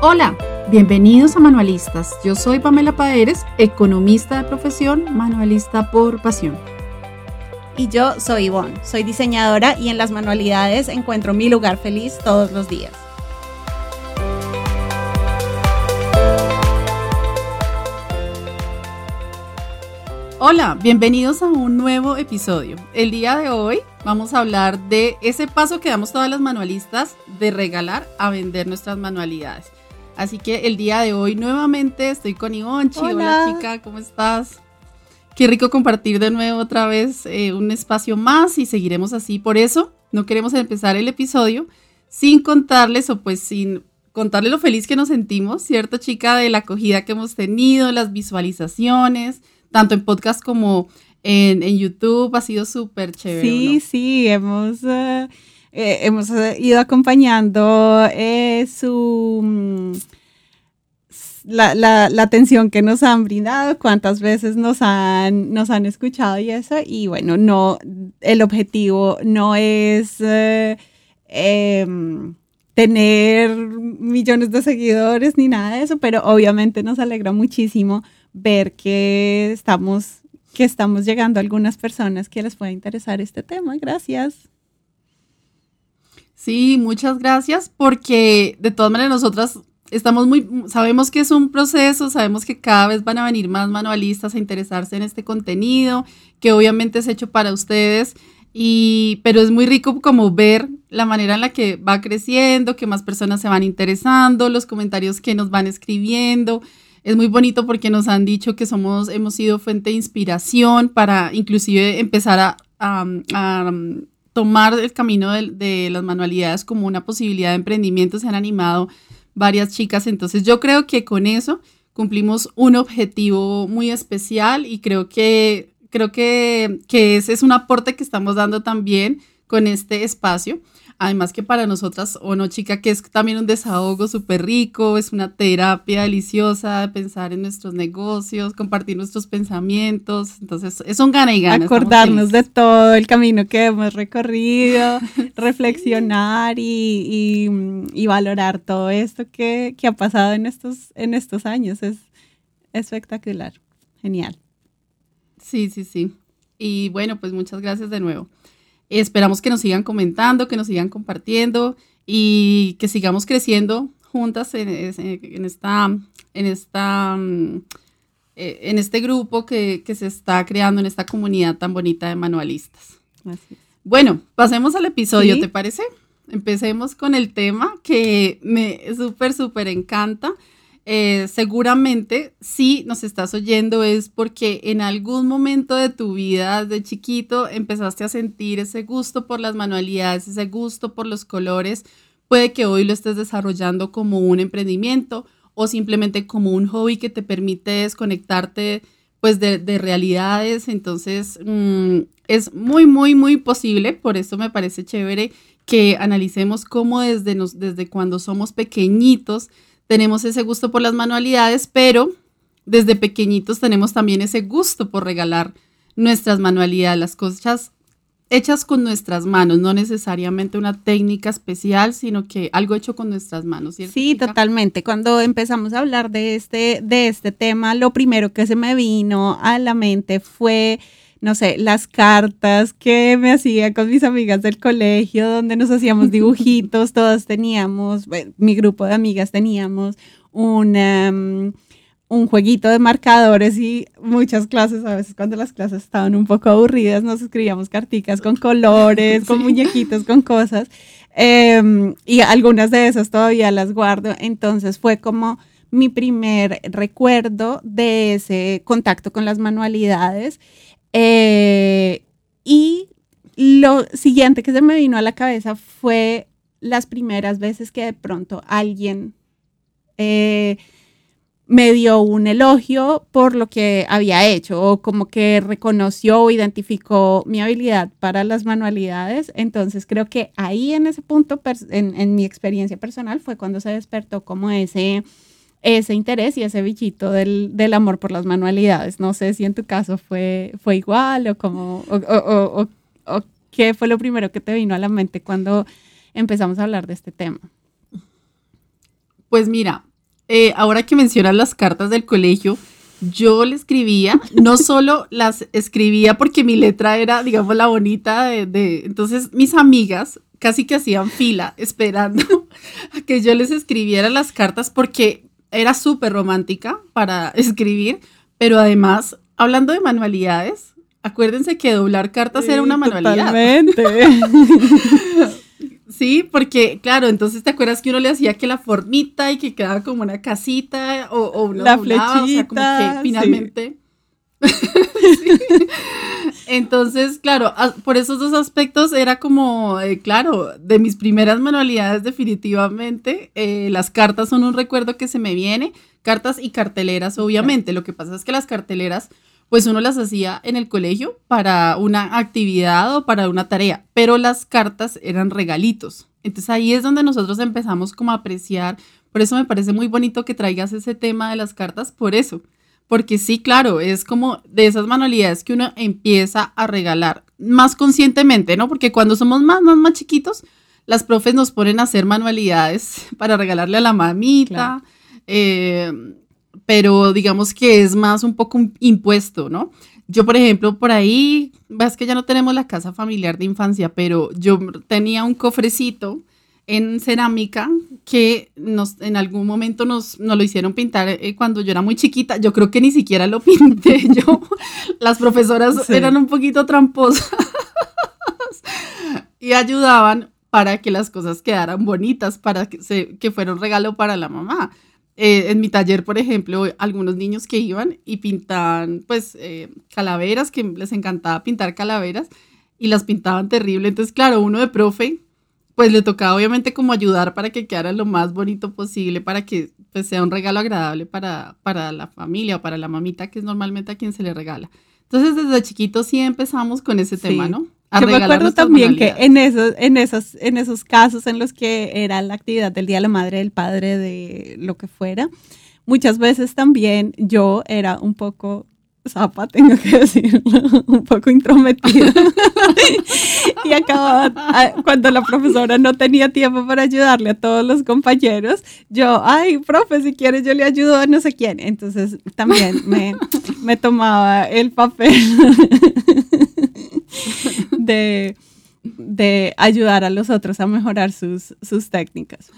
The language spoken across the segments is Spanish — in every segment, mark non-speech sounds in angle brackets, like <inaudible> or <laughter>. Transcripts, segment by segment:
Hola, bienvenidos a Manualistas. Yo soy Pamela Paeres, economista de profesión, manualista por pasión. Y yo soy Ivonne, soy diseñadora y en las manualidades encuentro mi lugar feliz todos los días. Hola, bienvenidos a un nuevo episodio. El día de hoy vamos a hablar de ese paso que damos todas las manualistas de regalar a vender nuestras manualidades. Así que el día de hoy nuevamente estoy con Ivonchi. Hola. Hola chica, ¿cómo estás? Qué rico compartir de nuevo otra vez eh, un espacio más y seguiremos así. Por eso no queremos empezar el episodio sin contarles o pues sin contarles lo feliz que nos sentimos, ¿cierto chica? De la acogida que hemos tenido, las visualizaciones tanto en podcast como en, YouTube, ha sido súper chévere. Sí, sí, hemos, eh, eh, hemos eh, ido acompañando su... Mm, la, la, la, atención que nos han brindado, cuántas veces nos han, nos han escuchado y eso. Y bueno, no, el objetivo no es em, tener millones de seguidores ni nada de eso, pero obviamente nos alegra muchísimo ver que estamos, que estamos llegando a algunas personas que les pueda interesar este tema. Gracias. Sí, muchas gracias porque de todas maneras nosotras estamos muy, sabemos que es un proceso, sabemos que cada vez van a venir más manualistas a interesarse en este contenido, que obviamente es hecho para ustedes, y, pero es muy rico como ver la manera en la que va creciendo, que más personas se van interesando, los comentarios que nos van escribiendo. Es muy bonito porque nos han dicho que somos, hemos sido fuente de inspiración para inclusive empezar a, tomar el camino de, las manualidades como una posibilidad de emprendimiento. Se han animado varias chicas. Entonces yo creo que con eso cumplimos un objetivo muy especial y creo que, creo que, que ese es un aporte que estamos dando también con este espacio. Además que para nosotras, o no chica, que es también un desahogo súper rico, es una terapia deliciosa, pensar en nuestros negocios, compartir nuestros pensamientos. Entonces, es un gana y gana. Acordarnos de todo el camino que hemos recorrido, <laughs> reflexionar y, valorar todo esto que, ha pasado en estos, en estos años. Es espectacular, genial. Sí, sí, sí. Y bueno, pues muchas gracias de nuevo. Esperamos que nos sigan comentando, que nos sigan compartiendo y que sigamos creciendo juntas en, esta, en, esta, mm, eh, en este grupo que, se está creando en esta comunidad tan bonita de manualistas. Bueno, pasemos al episodio, ¿te parece? Empecemos con el tema que me súper, súper encanta. Eh, seguramente si nos estás oyendo es porque en algún momento de tu vida de chiquito empezaste a sentir ese gusto por las manualidades, ese gusto por los colores. Puede que hoy lo estés desarrollando como un emprendimiento o simplemente como un hobby que te permite desconectarte pues de, realidades. Entonces mm, es muy, muy, muy posible. Por eso me parece chévere que analicemos cómo desde, desde cuando somos pequeñitos tenemos ese gusto por las manualidades, pero desde pequeñitos tenemos también ese gusto por regalar nuestras manualidades, las cosas hechas con nuestras manos, no necesariamente una técnica especial, sino que algo hecho con nuestras manos. Sí, totalmente. Cuando empezamos a hablar de este, de este tema, lo primero que se me vino a la mente fue no sé, las cartas que me hacía con mis amigas del colegio, donde nos hacíamos <laughs> dibujitos, todas teníamos, mi grupo de amigas teníamos un, em, un jueguito de marcadores y muchas clases, a veces cuando las clases estaban un poco aburridas, nos escribíamos carticas con colores, con <laughs> muñequitos, con cosas. Em, y algunas de esas todavía las guardo. Entonces fue como mi primer recuerdo de ese contacto con las manualidades. Eh, y lo siguiente que se me vino a la cabeza fue las primeras veces que de pronto alguien eh, me dio un elogio por lo que había hecho o como que reconoció o identificó mi habilidad para las manualidades. Entonces creo que ahí en ese punto, en, en mi experiencia personal, fue cuando se despertó como ese ese interés y ese bichito del, amor por las manualidades. No sé si en tu caso fue, fue igual o, como, o, qué fue lo primero que te vino a la mente cuando empezamos a hablar de este tema. Pues mira, eh, ahora que mencionas las cartas del colegio, yo le escribía, no <laughs> solo las escribía porque mi letra era, digamos, la bonita de, entonces mis amigas casi que hacían fila esperando <laughs> a que yo les escribiera las cartas porque era súper romántica para <laughs> escribir, pero además, hablando de manualidades, acuérdense que doblar cartas era una manualidad. Totalmente. <laughs> Sí, porque, claro, entonces te acuerdas que uno le hacía que la formita y que quedaba como una casita o, o una la flechita, o sea, como que finalmente. <laughs> Entonces, claro, por esos dos aspectos era como, eh, claro, de mis primeras manualidades definitivamente, eh, las cartas son un recuerdo que se me viene, cartas y carteleras, obviamente. Lo que pasa es que las carteleras pues uno las hacía en el colegio para una actividad o para una tarea, pero las cartas eran regalitos. Entonces ahí es donde nosotros empezamos como a apreciar, por eso me parece muy bonito que traigas ese tema de las cartas, por eso, porque sí, claro, es como de esas manualidades que uno empieza a regalar más conscientemente, ¿no? Porque cuando somos más, más, más chiquitos, las profes nos ponen a hacer manualidades <laughs> para regalarle a la mamita. Eh, pero digamos que es más un poco impuesto, ¿no? Yo, por ejemplo, por ahí, ves que ya no tenemos la casa familiar de infancia, pero yo tenía un cofrecito en cerámica que nos, en algún momento nos, lo hicieron pintar eh, cuando yo era muy chiquita. Yo creo que ni siquiera lo <laughs> pinté yo. Las profesoras eran un poquito tramposas <laughs> y ayudaban para que las cosas quedaran bonitas, para que, se, que fuera un regalo para la mamá. Eh, en mi taller, por ejemplo, algunos niños que iban y pintaban, pues, eh, calaveras, que les encantaba pintar calaveras, y las pintaban terrible. Entonces, claro, uno de profe, pues le tocaba obviamente como ayudar para que quedara lo más bonito posible, para que pues, sea un regalo agradable para, para la familia o para la mamita, que es normalmente a quien se le regala. Entonces, desde chiquitos sí empezamos con ese tema, ¿no? Yo me acuerdo también que en esos, en, esos, en esos casos en los que era la actividad del Día de la Madre, del Padre, de lo que fuera, muchas veces también yo era un poco zapa, tengo que decirlo, <laughs> un poco intrometida. <laughs> y acababa, ah, cuando la profesora no tenía tiempo para ayudarle a todos los compañeros, yo, ay, profe, si quieres yo le ayudo a no sé quién. Entonces también me, <laughs> me tomaba el papel de, ayudar a los otros a mejorar sus, sus técnicas.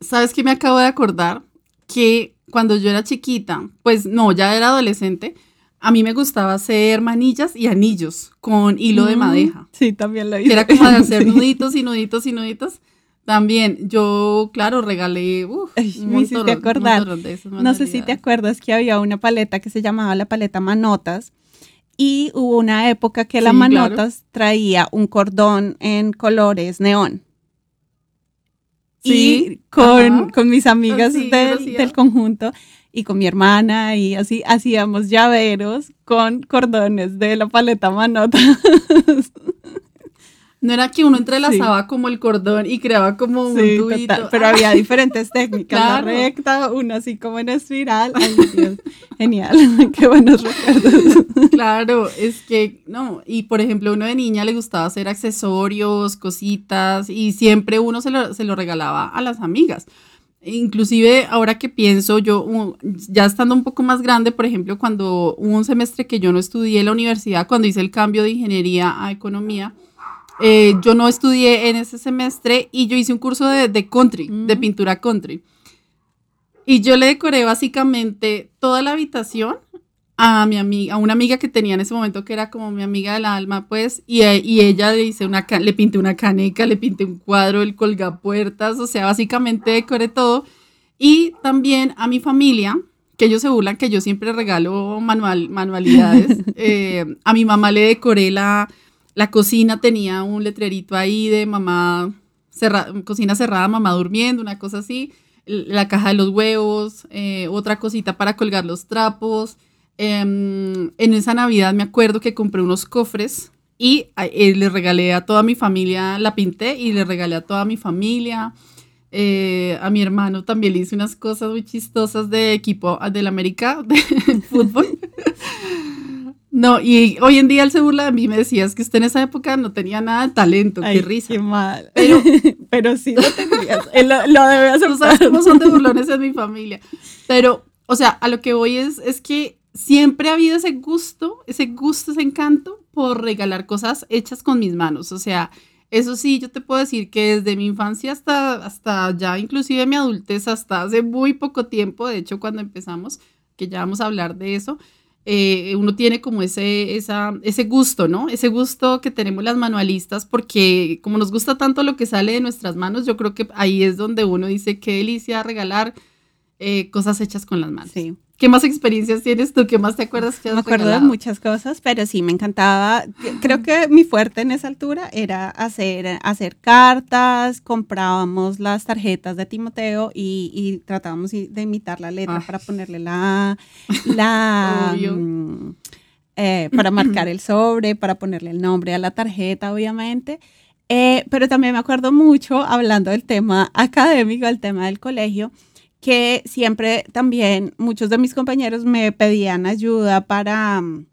¿Sabes qué me acabo de acordar? Que cuando yo era chiquita, pues no, ya era adolescente, a mí me gustaba hacer manillas y anillos con hilo de mm, madeja. Sí, también lo hice. Era como de hacer <laughs> nuditos y nuditos y nuditos. También, yo, claro, regalé. Uf, acordar. no sé si te acuerdas que había una paleta que se llamaba la paleta Manotas, y hubo una época que la manotas traía un cordón en colores neón. Sí, y con, mis amigas del, conjunto y con mi hermana y así hacíamos llaveros con cordones de la paleta manotas. <laughs> No era que uno entrelazaba como el cordón y creaba como un tubito. pero había diferentes técnicas, la recta, una así como en espiral. genial, <laughs> qué buenos recuerdos. Claro, es que, no, y por ejemplo, uno de niña le gustaba hacer accesorios, cositas, y siempre uno se lo, se lo regalaba a las amigas. Inclusive ahora que pienso, yo ya estando un poco más grande, por ejemplo, cuando hubo un semestre que yo no estudié en la universidad, cuando hice el cambio de ingeniería a economía, eh, yo no estudié en ese semestre y yo hice un curso de, de country, de mm. pintura country. Y yo le decoré básicamente toda la habitación a mi amiga, a una amiga que tenía en ese momento que era como mi amiga del alma, pues, y, y ella le hice una, le pinté una caneca, le pinté un cuadro, el colgapuertas, o sea, básicamente decoré todo. Y también a mi familia, que ellos se burlan que yo siempre regalo manual, manualidades. <laughs> Eh, a mi mamá le decoré la, la cocina tenía un letrerito ahí de mamá, cocina cerrada, mamá durmiendo, una cosa así. La caja de los huevos, eh, otra cosita para colgar los trapos. Em, en esa Navidad me acuerdo que compré unos cofres y eh, le regalé a toda mi familia, la pinté y le regalé a toda mi familia. Eh, a mi hermano también le hice unas cosas muy chistosas de equipo del América <laughs> de fútbol. <laughs> No, y hoy en día él se burla de mí, me decías que usted en esa época no tenía nada de talento, Ay, qué risa. Qué mal. Pero- <laughs> Pero, sí lo tenías. Él lo, lo debe Tú sabes cómo son de <laughs> burlones en mi familia. Pero, o sea, a lo que voy es, es que siempre ha habido ese gusto, ese gusto, ese encanto por regalar cosas hechas con mis manos. O sea, eso sí, yo te puedo decir que desde mi infancia hasta, hasta ya, inclusive mi adultez, hasta hace muy poco tiempo, de hecho, cuando empezamos, que ya vamos a hablar de eso, eh, uno tiene como ese, esa, ese gusto, ¿no? Ese gusto que tenemos las manualistas, porque como nos gusta tanto lo que sale de nuestras manos, yo creo que ahí es donde uno dice, qué delicia regalar eh, cosas hechas con las manos. Sí. ¿Qué más experiencias tienes tú? ¿Qué más te acuerdas que has Me acuerdo de regalado? muchas cosas, pero sí me encantaba. Creo que mi fuerte en esa altura era hacer, hacer cartas, comprábamos las tarjetas de Timoteo y, y tratábamos de imitar la letra Ay. para ponerle la, la <laughs> mm, eh, para marcar el sobre, para ponerle el nombre a la tarjeta, obviamente. Eh, pero también me acuerdo mucho, hablando del tema académico, el tema del colegio, que siempre también muchos de mis compañeros me pedían ayuda para mm,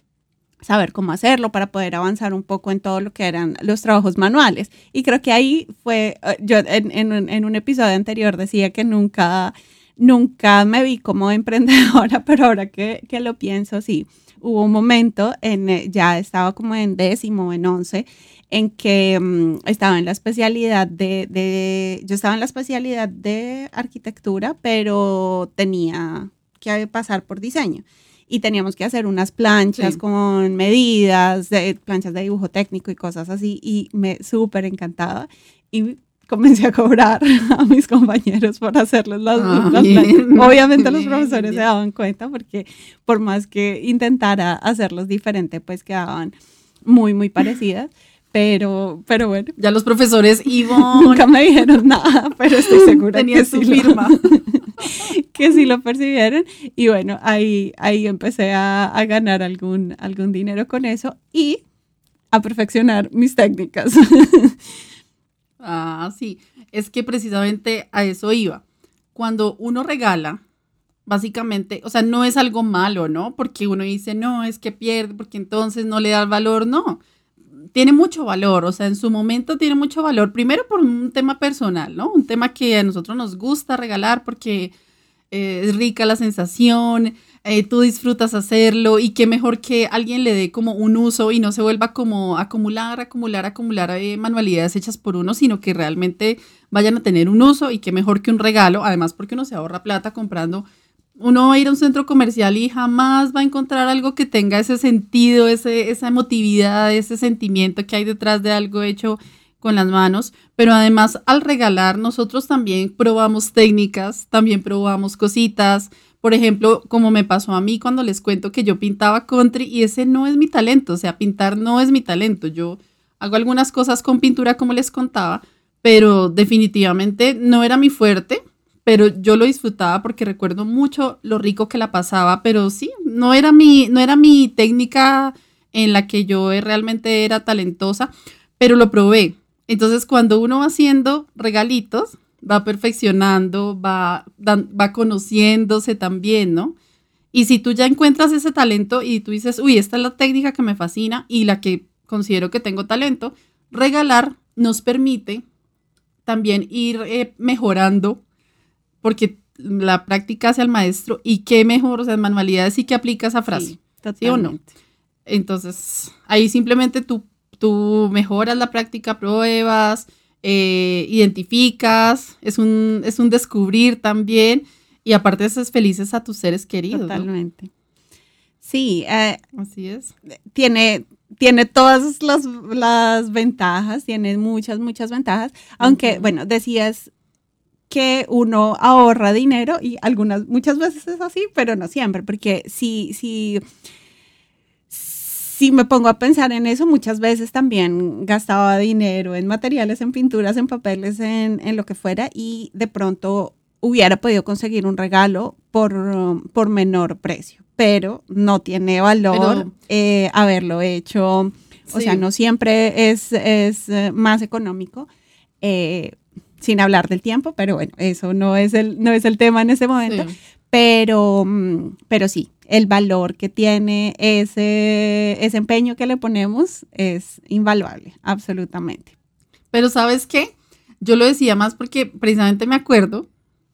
saber cómo hacerlo, para poder avanzar un poco en todo lo que eran los trabajos manuales. Y creo que ahí fue, eh, yo en, un episodio anterior decía que nunca, nunca me vi como <laughs> emprendedora, pero ahora que, que lo pienso, sí, hubo un momento, en, eh, ya estaba como en décimo, en once, en que mm, estaba en la especialidad de, de- yo estaba en la especialidad de arquitectura, pero tenía que pasar por diseño. Y teníamos que hacer unas planchas Sí. con medidas, de, planchas de dibujo técnico y cosas así, y me súper encantaba. Y comencé a cobrar <laughs> a mis compañeros por hacerles las, Ah, las bien. Obviamente los bien, profesores se bien. daban cuenta porque por más que intentara hacerlos diferente, pues quedaban muy, muy parecidas. Pero, pero bueno, Ya los profesores, <laughs> Ivonne, nunca me dijeron nada, pero estoy <laughs> segura que tenías tu sí, lo, firma. que sí lo percibieron. Y bueno, ahí, ahí empecé a, a ganar algún, algún dinero con eso y a perfeccionar mis técnicas. Ah, sí. Es que precisamente a eso iba. Cuando uno regala, básicamente, o sea, no es algo malo, ¿no? Porque uno dice, no, es que pierde, porque entonces no le da el valor. No, tiene mucho valor, o sea, en su momento tiene mucho valor. Primero por un tema personal, ¿no? Un tema que a nosotros nos gusta regalar porque eh, es rica la sensación, eh, tú disfrutas hacerlo y qué mejor que alguien le dé como un uso y no se vuelva como acumular, acumular, acumular eh, manualidades hechas por uno, sino que realmente vayan a tener un uso y qué mejor que un regalo, además porque uno se ahorra plata comprando. Uno va a ir a un centro comercial y jamás va a encontrar algo que tenga ese sentido, ese, esa emotividad, ese sentimiento que hay detrás de algo hecho con las manos, pero además al regalar nosotros también probamos técnicas, también probamos cositas. Por ejemplo, como me pasó a mí cuando les cuento que yo pintaba country y ese no es mi talento, o sea, pintar no es mi talento. Yo hago algunas cosas con pintura como les contaba, pero definitivamente no era mi fuerte, pero yo lo disfrutaba porque recuerdo mucho lo rico que la pasaba, pero sí, no era mi no era mi técnica en la que yo realmente era talentosa, pero lo probé. Entonces, cuando uno va haciendo regalitos, va perfeccionando, va, va conociéndose también, ¿no? Y si tú ya encuentras ese talento y tú dices, uy, esta es la técnica que me fascina y la que considero que tengo talento, regalar nos permite también ir eh, mejorando, porque la práctica hace al maestro y qué mejor, o sea, manualidades sí que aplica esa frase. Sí, ¿Sí o no? Entonces, ahí simplemente tú, tú mejoras la práctica, pruebas, eh, identificas, es un, es un descubrir también y aparte haces felices a tus seres queridos. ¿no? Totalmente. Sí, eh, Así es. tiene, tiene todas las, las ventajas, tiene muchas, muchas ventajas, aunque, bueno, decías que uno ahorra dinero y algunas, muchas veces es así, pero no siempre, porque si, si, si me pongo a pensar en eso, muchas veces también gastaba dinero en materiales, en pinturas, en papeles, en, en lo que fuera, y de pronto hubiera podido conseguir un regalo por, um, por menor precio, pero no tiene valor Pero- eh, haberlo hecho. O sea, no siempre es, es eh, más económico, eh, sin hablar del tiempo, pero bueno, eso no es el, no es el tema en ese momento. Sí. Pero, mm, pero sí, el valor que tiene ese, ese empeño que le ponemos es invaluable, absolutamente. Pero sabes qué? Yo lo decía más porque precisamente me acuerdo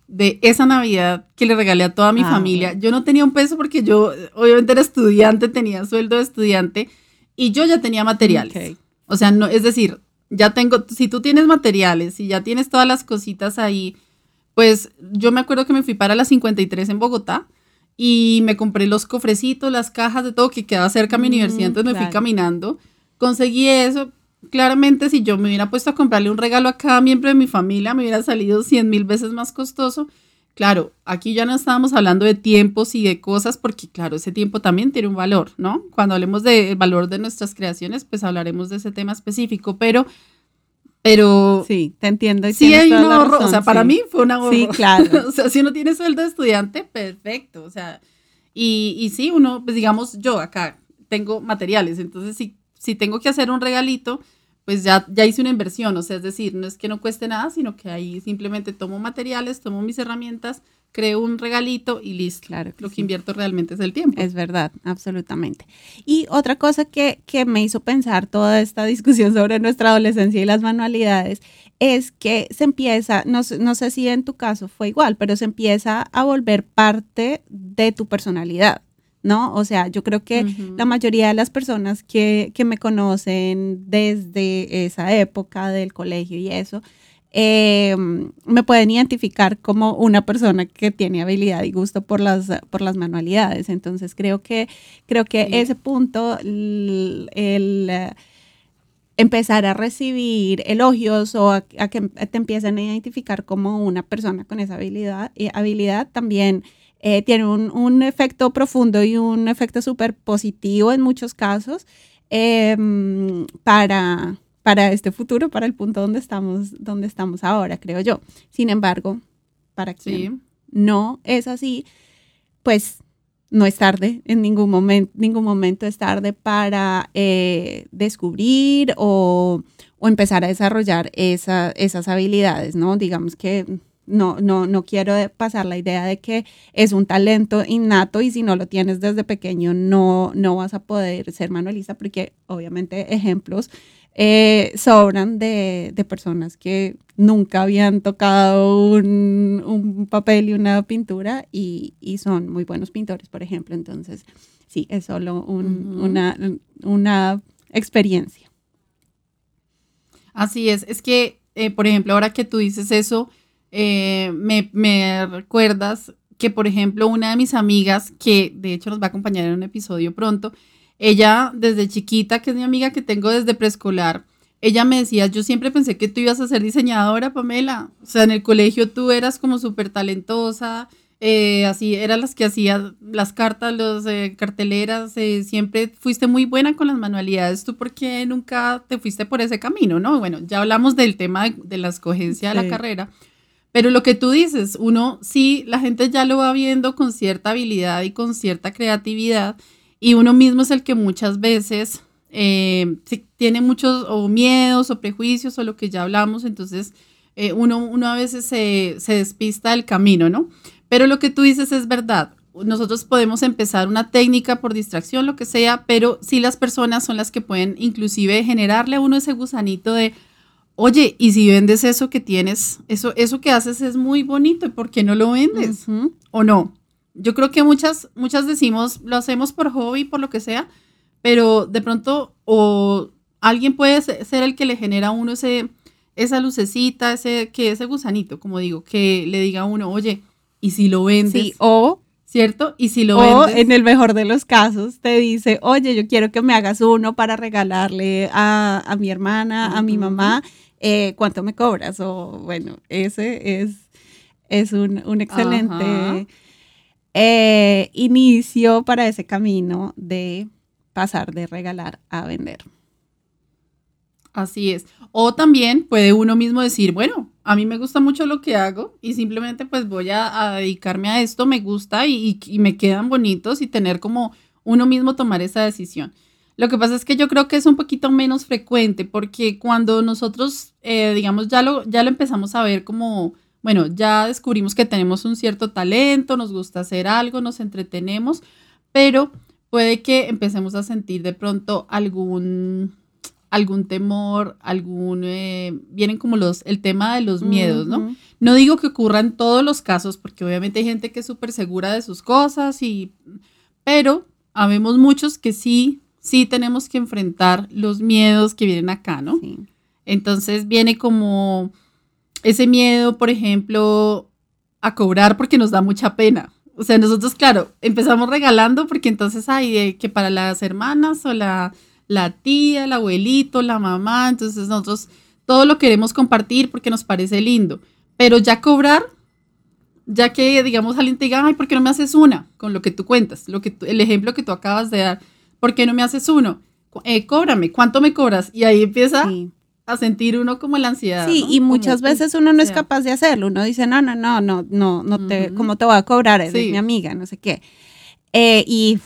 de esa Navidad que le regalé a toda mi ah, familia. Yo no tenía un peso porque yo obviamente era estudiante, tenía sueldo de estudiante y yo ya tenía materiales. O sea, no, es decir, ya tengo, si tú tienes materiales y ya tienes todas las cositas ahí, pues yo me acuerdo que me fui para la 53 en Bogotá y me compré los cofrecitos, las cajas de todo que quedaba cerca de mi universidad, entonces me fui caminando, conseguí eso. Claramente si yo me hubiera puesto a comprarle un regalo a cada miembro de mi familia, me hubiera salido 100 mil veces más costoso. Claro, aquí ya no estábamos hablando de tiempos y de cosas, porque claro, ese tiempo también tiene un valor, ¿no? Cuando hablemos del valor de nuestras creaciones, pues hablaremos de ese tema específico, pero pero. Sí, te entiendo. sí, hay un ahorro. o sea, para mí fue un ahorro. Sí, <laughs> claro. o sea, si uno tiene sueldo de estudiante, perfecto. O sea, y, y sí, uno, pues digamos, yo acá tengo materiales. Entonces, si, si tengo que hacer un regalito, pues ya, ya hice una inversión. O sea, es decir, no es que no cueste nada, sino que ahí simplemente tomo materiales, tomo mis herramientas creo un regalito y listo. Claro Lo que invierto realmente es el tiempo. Es verdad, absolutamente. Y otra cosa que, me hizo pensar toda esta discusión sobre nuestra adolescencia y las manualidades es que se empieza, no, sé si en tu caso fue igual, pero se empieza a volver parte de tu personalidad. ¿no? O sea, yo creo que la mayoría de las personas que, que, me conocen desde esa época del colegio y eso, eh, me pueden identificar como una persona que tiene habilidad y gusto por las, por las manualidades. Entonces creo que, creo que ese punto, el, eh, empezar a recibir elogios o a, que te empiecen a identificar como una persona con esa habilidad, y habilidad también eh, tiene un, un, efecto profundo y un efecto súper positivo en muchos casos para para este futuro, para el punto donde estamos, donde estamos ahora, creo yo. Sin embargo, para quien no es así, pues no es tarde, en ningún momento, ningún momento es tarde para eh, descubrir o, empezar a desarrollar esas habilidades, ¿no? Digamos que no, no, no quiero pasar la idea de que es un talento innato y si no lo tienes desde pequeño no, no vas a poder ser manualista porque obviamente ejemplos eh, sobran de, personas que nunca habían tocado un, papel y una pintura y, son muy buenos pintores, por ejemplo. Entonces, sí, es solo una, una, experiencia. Así es, es que, eh, por ejemplo, ahora que tú dices eso, eh, me, me recuerdas que, por ejemplo, una de mis amigas, que de hecho nos va a acompañar en un episodio pronto, ella, desde chiquita, que es mi amiga que tengo desde preescolar, ella me decía, yo siempre pensé que tú ibas a ser diseñadora, Pamela. O sea, en el colegio tú eras como súper talentosa, eh, así, eran las que hacías las cartas, las eh, carteleras, eh, siempre fuiste muy buena con las manualidades. ¿Tú por qué nunca te fuiste por ese camino, no? Bueno, ya hablamos del tema de, la escogencia de la carrera, pero lo que tú dices, uno sí, la gente ya lo va viendo con cierta habilidad y con cierta creatividad y uno mismo es el que muchas veces eh, tiene muchos o miedos o prejuicios o lo que ya hablamos, entonces eh, uno, uno a veces se, se despista del camino, ¿no? Pero lo que tú dices es verdad. Nosotros podemos empezar una técnica por distracción, lo que sea, pero sí las personas son las que pueden inclusive generarle a uno ese gusanito de, oye, y si vendes eso que tienes, eso, eso que haces es muy bonito, ¿y por qué no lo vendes? ¿O no? Yo creo que muchas, muchas decimos, lo hacemos por hobby, por lo que sea, pero de pronto o alguien puede ser el que le genera a uno ese, esa lucecita, ese, que ese gusanito, como digo, que le diga a uno, oye, ¿y si lo vendes? Sí, o... ¿Cierto? Y si lo o en el mejor de los casos te dice, oye, yo quiero que me hagas uno para regalarle a, mi hermana, a mi mamá, eh, ¿cuánto me cobras? O bueno, ese es, es un, un excelente eh, inicio para ese camino de pasar de regalar a vender. Así es. O también puede uno mismo decir, bueno, a mí me gusta mucho lo que hago y simplemente pues voy a, dedicarme a esto, me gusta y, me quedan bonitos y tener como uno mismo tomar esa decisión. Lo que pasa es que yo creo que es un poquito menos frecuente porque cuando nosotros, eh, digamos, ya lo, ya lo empezamos a ver como bueno, ya descubrimos que tenemos un cierto talento, nos gusta hacer algo, nos entretenemos, pero puede que empecemos a sentir de pronto algún algún temor, algún eh, vienen como los el tema de los miedos, ¿no? No digo que ocurra en todos los casos, porque obviamente hay gente que es súper segura de sus cosas y pero habemos muchos que sí sí tenemos que enfrentar los miedos que vienen acá, ¿no? Entonces viene como ese miedo, por ejemplo, a cobrar porque nos da mucha pena. O sea, nosotros, claro, empezamos regalando porque entonces hay que para las hermanas o la, la tía, el abuelito, la mamá, entonces nosotros todo lo queremos compartir porque nos parece lindo. Pero ya cobrar, ya que digamos alguien te diga, ay, ¿por qué no me haces una? Con lo que tú cuentas, lo que el ejemplo que tú acabas de dar, ¿por qué no me haces uno? Eh, cóbrame, ¿cuánto me cobras? Y ahí empieza a sentir uno como la ansiedad. Sí, y muchas veces uno no es capaz de hacerlo. Uno dice, no, no, no, no, no, no te, ¿cómo te voy a cobrar? Eres mi amiga, no sé qué. Eh, y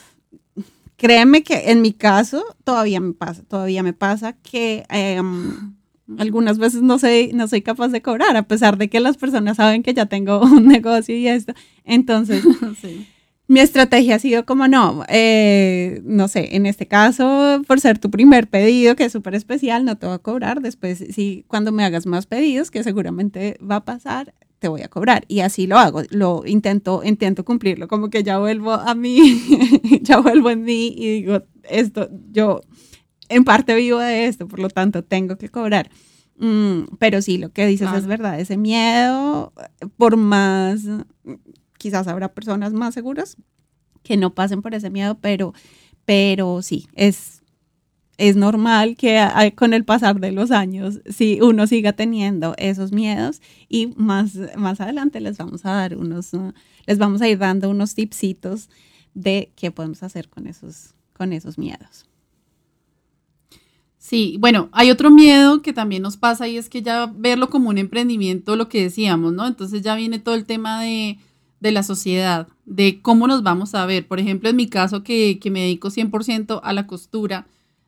créeme que en mi caso todavía me pasa, todavía me pasa que em, algunas veces no soy, no soy capaz de cobrar, a pesar de que las personas saben que ya tengo <laughs> un negocio y esto. Entonces, <laughs> sí mi estrategia ha sido como no, eh, no sé, en este caso, por ser tu primer pedido, que es súper especial, no te voy a cobrar. Después, si cuando me hagas más pedidos, que seguramente va a pasar, te voy a cobrar. Y así lo hago, lo intento, intento cumplirlo, como que ya vuelvo a mí, <laughs> ya vuelvo en mí y digo, esto, yo en parte vivo de esto, por lo tanto tengo que cobrar. Mm, pero sí, lo que dices es verdad, ese miedo, por más quizás habrá personas más seguras que no pasen por ese miedo, pero, pero sí, es, es normal que con el pasar de los años, si uno siga teniendo esos miedos y más, más adelante les vamos a dar unos, les vamos a ir dando unos tipsitos de qué podemos hacer con esos, con esos miedos. Sí, bueno, hay otro miedo que también nos pasa y es que ya verlo como un emprendimiento, lo que decíamos, ¿no? Entonces ya viene todo el tema de de la sociedad, de cómo nos vamos a ver. Por ejemplo, en mi caso, que, me dedico 100% a la costura,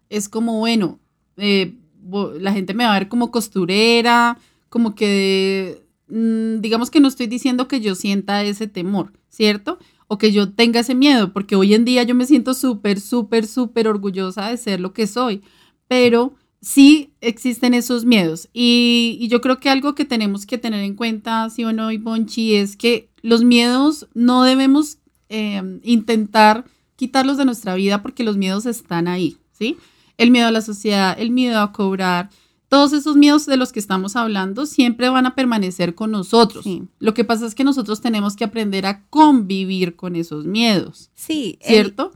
es como, bueno, eh, la gente me va a ver como costurera, como que, mm, digamos que no estoy diciendo que yo sienta ese temor, ¿cierto? O que yo tenga ese miedo, porque hoy en día yo me siento súper, súper, súper orgullosa de ser lo que soy, pero sí existen esos miedos. Y, y, yo creo que algo que tenemos que tener en cuenta, sí o no, y Bonchi, es que los miedos no debemos eh, intentar quitarlos de nuestra vida porque los miedos están ahí, ¿sí? El miedo a la sociedad, el miedo a cobrar, todos esos miedos de los que estamos hablando siempre van a permanecer con nosotros. Lo que pasa es que nosotros tenemos que aprender a convivir con esos miedos. Sí, ¿cierto?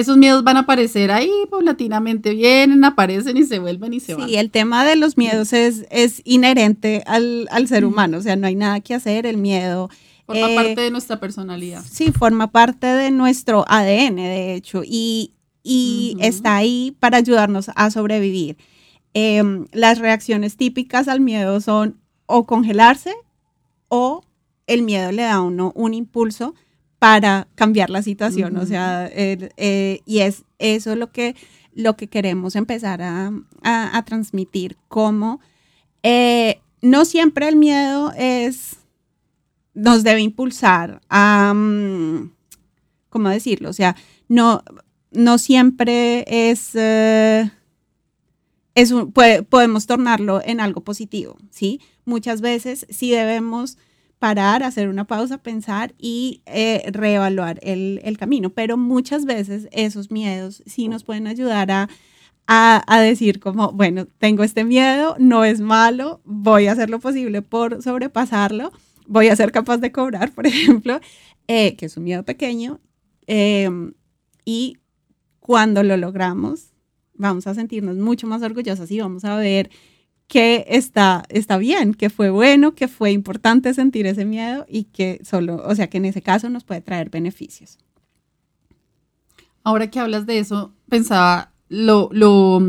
Esos miedos van a aparecer ahí paulatinamente, vienen, aparecen y se vuelven y se van. Sí, el tema de los miedos es, es inherente al, al ser humano, o sea, no hay nada que hacer, el miedo Forma eh, parte de nuestra personalidad. Sí, forma parte de nuestro ADN, de hecho, y, está ahí para ayudarnos a sobrevivir. Em, las reacciones típicas al miedo son o congelarse o el miedo le da a uno un impulso para cambiar la situación, o sea, eh, y es eso lo que, lo que queremos empezar a, transmitir, como eh, no siempre el miedo es nos debe impulsar a, mm, ¿cómo decirlo? O sea, no, no siempre es, eh, es podemos tornarlo en algo positivo, ¿sí? Muchas veces sí debemos parar, hacer una pausa, pensar y eh, reevaluar el, el, camino, pero muchas veces esos miedos sí nos pueden ayudar a, a, a, decir como, bueno, tengo este miedo, no es malo, voy a hacer lo posible por sobrepasarlo voy a ser capaz de cobrar, <laughs> por ejemplo, eh, que es un miedo pequeño. Em, y cuando lo logramos, vamos a sentirnos mucho más orgullosas y vamos a ver que está, está bien, que fue bueno, que fue importante sentir ese miedo y que solo, o sea, que en ese caso nos puede traer beneficios. Ahora que hablas de eso, pensaba lo, lo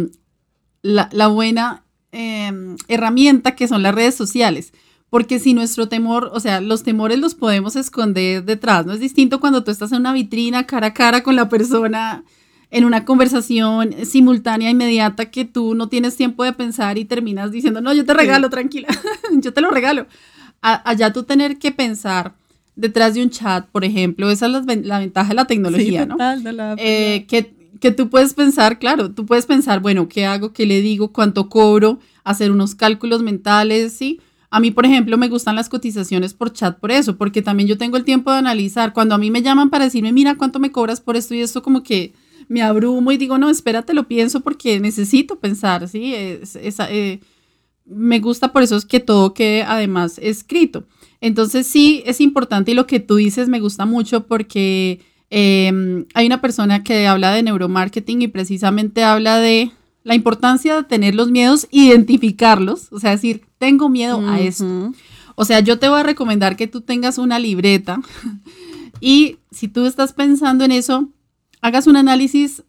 la, buena em, herramienta que son las redes sociales porque si nuestro temor, o sea, los temores los podemos esconder detrás, ¿no? Es distinto cuando tú estás en una vitrina cara a cara con la persona en una conversación simultánea, inmediata, que tú no tienes tiempo de pensar y terminas diciendo, no, yo te regalo, tranquila, <laughs> yo te lo regalo. allá tú tener que pensar detrás de un chat, por ejemplo, esa es la, ventaja de la tecnología, ¿no? Eh, que, que tú puedes pensar, claro, tú puedes pensar, bueno, ¿qué hago? ¿Qué le digo? ¿Cuánto cobro? Hacer unos cálculos mentales, ¿sí? A mí, por ejemplo, me gustan las cotizaciones por chat por eso, porque también yo tengo el tiempo de analizar. Cuando a mí me llaman para decirme, mira, ¿cuánto me cobras por esto y esto? Como que me abrumo y digo, no, espérate, lo pienso porque necesito pensar, ¿sí? Es, eh, me gusta por eso es que todo quede además escrito. Entonces sí, es importante y lo que tú dices me gusta mucho porque em, hay una persona que habla de neuromarketing y precisamente habla de la importancia de tener los miedos, identificarlos, o sea, decir, tengo miedo a esto. O sea, yo te voy a recomendar que tú tengas una libreta <laughs> y si tú estás pensando en eso, hagas un análisis,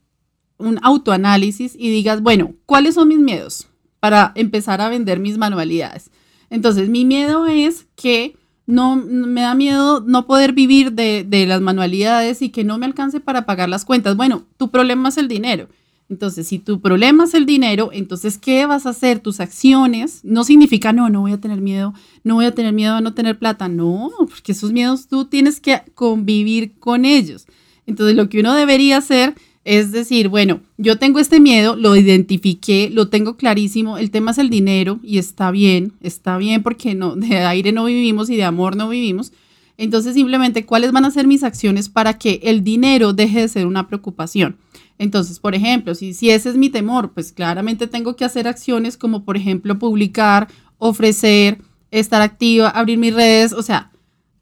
un autoanálisis y digas, bueno, ¿cuáles son mis miedos para empezar a vender mis manualidades? Entonces, mi miedo es que no me da miedo no poder vivir de, las manualidades y que no me alcance para pagar las cuentas. Bueno, tu problema es el dinero. Entonces, si tu problema es el dinero, entonces, ¿qué vas a hacer? Tus acciones no significa, no, no voy a tener miedo, no voy a tener miedo a no tener plata. No, porque esos miedos tú tienes que convivir con ellos. Entonces, lo que uno debería hacer es decir, bueno, yo tengo este miedo, lo identifiqué, lo tengo clarísimo, el tema es el dinero y está bien, está bien porque no, de aire no vivimos y de amor no vivimos. Entonces, simplemente, ¿cuáles van a ser mis acciones para que el dinero deje de ser una preocupación? Entonces, por ejemplo, si, si ese es mi temor, pues claramente tengo que hacer acciones como, por ejemplo, publicar, ofrecer, estar activa, abrir mis redes, o sea,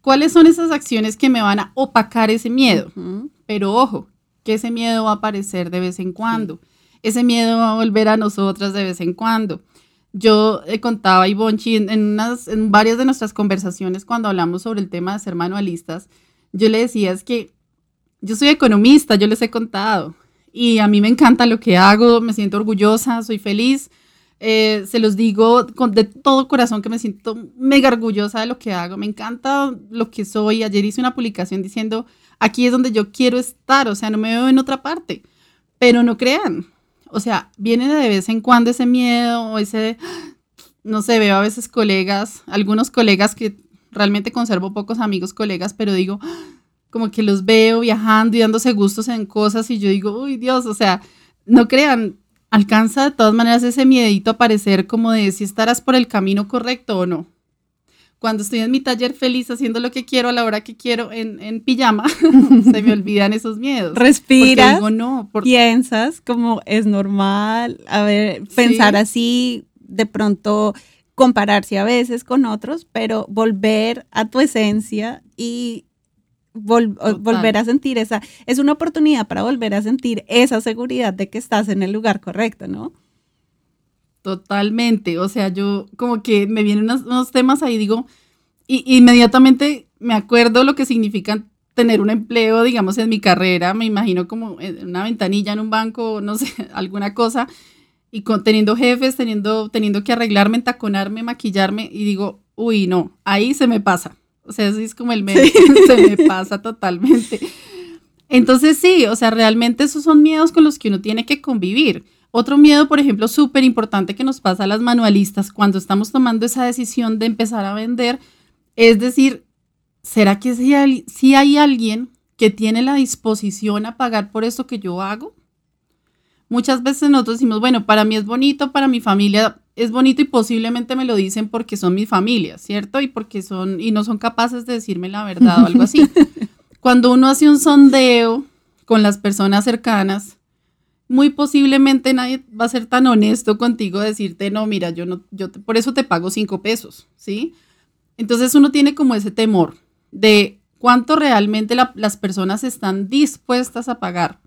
¿cuáles son esas acciones que me van a opacar ese miedo? Pero ojo, que ese miedo va a aparecer de vez en cuando. Ese miedo va a volver a nosotras de vez en cuando. Yo he contaba a Ivonchi en, en varias de nuestras conversaciones cuando hablamos sobre el tema de ser manualistas, yo le decía es que yo soy economista, yo les he contado, y a mí me encanta lo que hago, me siento orgullosa, soy feliz. Eh, se los digo con, de todo corazón que me siento mega orgullosa de lo que hago, me encanta lo que soy. Ayer hice una publicación diciendo, aquí es donde yo quiero estar, o sea, no me veo en otra parte, pero no crean, o sea, viene de vez en cuando ese miedo o ese, no sé, veo a veces colegas, algunos colegas que realmente conservo pocos amigos colegas, pero digo, como que los veo viajando y dándose gustos en cosas y yo digo, uy Dios, o sea, no crean, alcanza de todas maneras ese miedito a aparecer como de si estarás por el camino correcto o no. Cuando estoy en mi taller feliz haciendo lo que quiero a la hora que quiero en, en pijama, <laughs> se me olvidan esos miedos. Respiras, digo, no, piensas como es normal, a ver, pensar así, de pronto compararse a veces con otros, pero volver a tu esencia y volver a sentir esa, es una oportunidad para volver a sentir esa seguridad de que estás en el lugar correcto, ¿no? Totalmente, o sea, yo como que me vienen unos, temas ahí, digo, y inmediatamente me acuerdo lo que significa tener un empleo, digamos, en mi carrera, me imagino como en una ventanilla en un banco, no sé, <laughs> alguna cosa, y con, teniendo jefes, teniendo, teniendo que arreglarme, entaconarme, maquillarme, y digo, uy, no, ahí se me pasa. O sea, así es como el meme, <laughs> se me pasa totalmente. Entonces sí, o sea, realmente esos son miedos con los que uno tiene que convivir. Otro miedo, por ejemplo, súper importante que nos pasa a las manualistas cuando estamos tomando esa decisión de empezar a vender, es decir, ¿será que si hay, si hay alguien que tiene la disposición a pagar por esto que yo hago? Muchas veces nosotros decimos, bueno, para mí es bonito, para mi familia es bonito y posiblemente me lo dicen porque son mi familia, ¿cierto? Y porque son, y no son capaces de decirme la verdad o algo así. <laughs> Cuando uno hace un sondeo con las personas cercanas, muy posiblemente nadie va a ser tan honesto contigo decirte, no, mira, yo no, yo por eso te pago cinco pesos, ¿sí? Entonces uno tiene como ese temor de cuánto realmente las personas están dispuestas a pagar.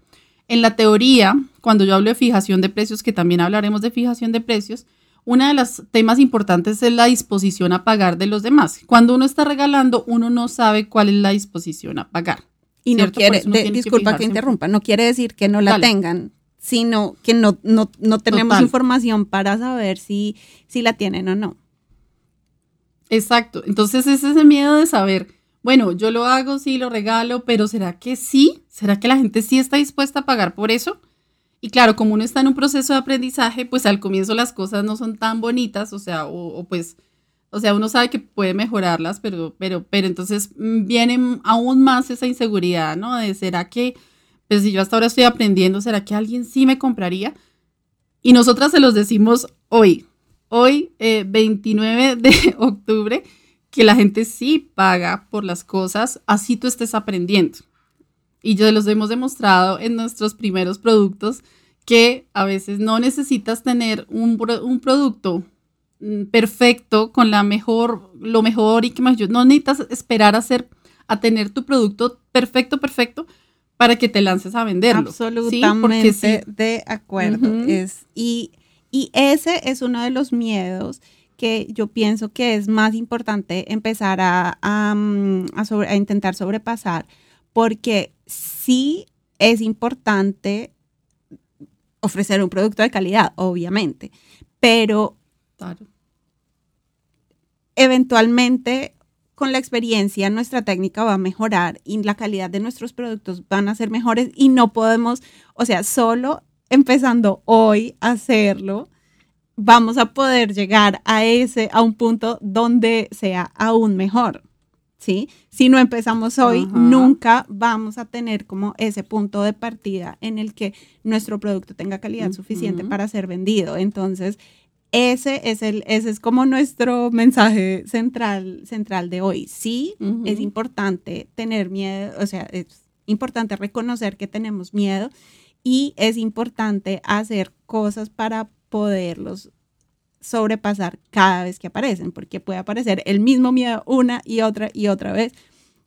En la teoría, cuando yo hablo de fijación de precios, que también hablaremos de fijación de precios, uno de los temas importantes es la disposición a pagar de los demás. Cuando uno está regalando, uno no sabe cuál es la disposición a pagar. Y no quiere, disculpa que, interrumpa, no quiere decir que no la tengan, sino que no, no, tenemos información para saber si, si la tienen o no. Exacto. Entonces es ese miedo de saber, bueno, yo lo hago, sí, lo regalo, pero ¿será que sí? ¿Será que la gente sí está dispuesta a pagar por eso? Y claro, como uno está en un proceso de aprendizaje, pues al comienzo las cosas no son tan bonitas, o sea, o, pues O sea, uno sabe que puede mejorarlas, pero, pero, pero entonces mm, viene aún más esa inseguridad, ¿no? De será que, pues si yo hasta ahora estoy aprendiendo, ¿será que alguien sí me compraría? Y nosotras se los decimos hoy, hoy, 29 eh, de <laughs> octubre, que la gente sí paga por las cosas, así tú estés aprendiendo. Y yo los hemos demostrado en nuestros primeros productos que a veces no necesitas tener un, un producto Mm, perfecto, con la mejor, lo mejor y que más yo. No necesitas esperar a hacer, a tener tu producto perfecto, perfecto para que te lances a venderlo. Absolutamente de acuerdo. es, y, y ese es uno de los miedos que yo pienso que es más importante empezar a, a, mm, a intentar sobrepasar, porque sí es importante ofrecer un producto de calidad, obviamente, pero claro eventualmente con la experiencia nuestra técnica va a mejorar y la calidad de nuestros productos van a ser mejores y no podemos, o sea, solo empezando hoy a hacerlo, vamos a poder llegar a ese, a un punto donde sea aún mejor. ¿Sí? Si no empezamos hoy, nunca vamos a tener como ese punto de partida en el que nuestro producto tenga calidad suficiente para ser vendido. Entonces, ese es, el, ese es como nuestro mensaje central, central de hoy. Sí, es importante tener miedo, o sea, es importante reconocer que tenemos miedo y es importante hacer cosas para poderlos sobrepasar cada vez que aparecen, porque puede aparecer el mismo miedo una y otra y otra vez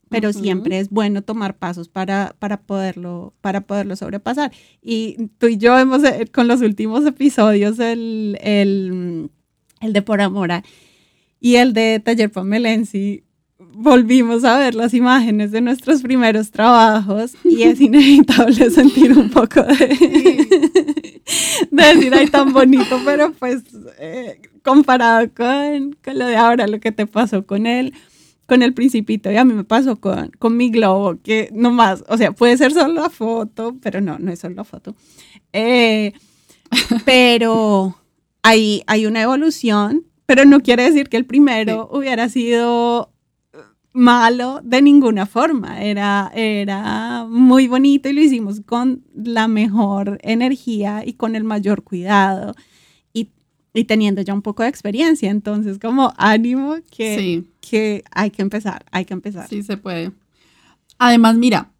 pero siempre es bueno tomar pasos para, para, poderlo, para poderlo sobrepasar. Y tú y yo hemos, eh, con los últimos episodios, el, el, el de Por Amora y el de Taller Pamelensi, volvimos a ver las imágenes de nuestros primeros trabajos y es <laughs> inevitable sentir un poco de, de decir, ay, tan bonito, pero pues eh, comparado con, con lo de ahora, lo que te pasó con él con el principito y a mí me pasó con, con mi globo, que nomás, o sea, puede ser solo la foto, pero no, no es solo la foto. Eh, pero hay, hay una evolución, pero no quiere decir que el primero hubiera sido malo de ninguna forma. Era, era muy bonito y lo hicimos con la mejor energía y con el mayor cuidado y teniendo ya un poco de experiencia. Entonces, como ánimo que, que hay que empezar, hay que empezar. Sí, se puede. Además, mira,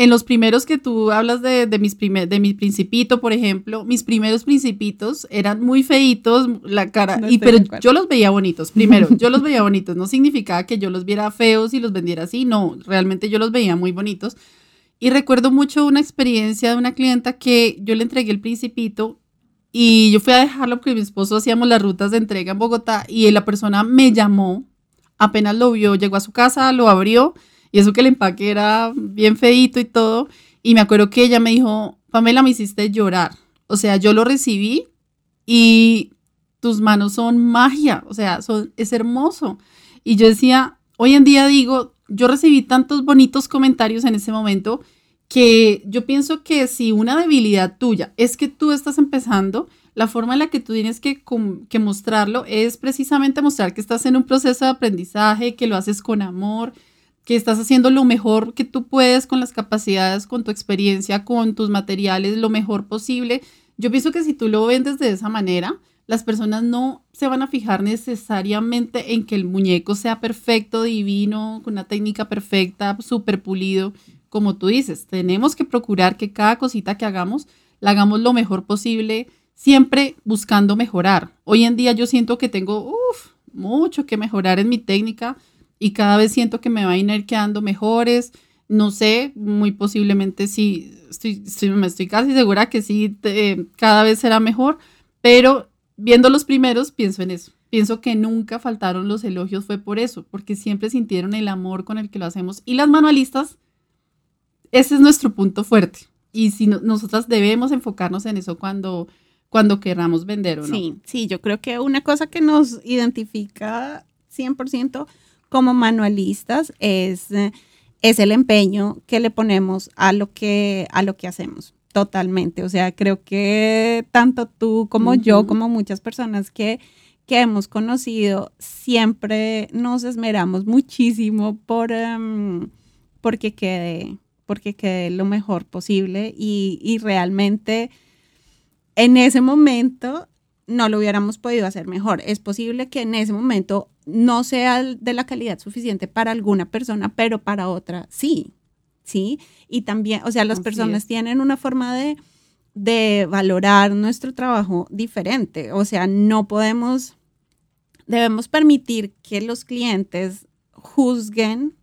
en los primeros que tú hablas de, de, mis primer, de mi principito, por ejemplo, mis primeros principitos eran muy feitos, la cara, y, pero yo los veía bonitos. Primero, yo los veía bonitos. No significaba que yo los viera feos y los vendiera así, no, realmente yo los veía muy bonitos. Y recuerdo mucho una experiencia de una clienta que yo le entregué el principito y yo fui a dejarlo porque mi esposo hacíamos las rutas de entrega en Bogotá y la persona me llamó, apenas lo vio, llegó a su casa, lo abrió y eso que el empaque era bien feito y todo. Y me acuerdo que ella me dijo, Pamela, me hiciste llorar. O sea, yo lo recibí y tus manos son magia, o sea, son, es hermoso. Y yo decía, hoy en día digo, yo recibí tantos bonitos comentarios en ese momento que yo pienso que si una debilidad tuya es que tú estás empezando, la forma en la que tú tienes que, que, mostrarlo es precisamente mostrar que estás en un proceso de aprendizaje, que lo haces con amor, que estás haciendo lo mejor que tú puedes con las capacidades, con tu experiencia, con tus materiales, lo mejor posible. Yo pienso que si tú lo vendes de esa manera, las personas no se van a fijar necesariamente en que el muñeco sea perfecto, divino, con una técnica perfecta, súper pulido como tú dices, tenemos que procurar que cada cosita que hagamos la hagamos lo mejor posible, siempre buscando mejorar. Hoy en día yo siento que tengo mucho que mejorar en mi técnica y cada vez siento que me va a ir quedando mejores. No sé, muy posiblemente sí, estoy, me estoy casi segura que sí, cada vez será mejor, pero viendo los primeros pienso en eso. Pienso que nunca faltaron los elogios, fue por eso, porque siempre sintieron el amor con el que lo hacemos. Y las manualistas ese es nuestro punto fuerte. Y si nosotras debemos enfocarnos en eso cuando, cuando queramos vender o no. Sí, sí, yo creo que una cosa que nos identifica 100% como manualistas es, es el empeño que le ponemos a lo que, a lo que hacemos. Totalmente. O sea, creo que tanto tú como yo, como muchas personas que que hemos conocido, siempre nos esmeramos muchísimo por em, porque quede, porque quede lo mejor posible y, y realmente en ese momento no lo hubiéramos podido hacer mejor. Es posible que en ese momento no sea de la calidad suficiente para alguna persona, pero para otra sí, ¿sí? Y también, o sea, las personas tienen una forma de, de valorar nuestro trabajo diferente. O sea, no podemos, debemos permitir que los clientes juzguen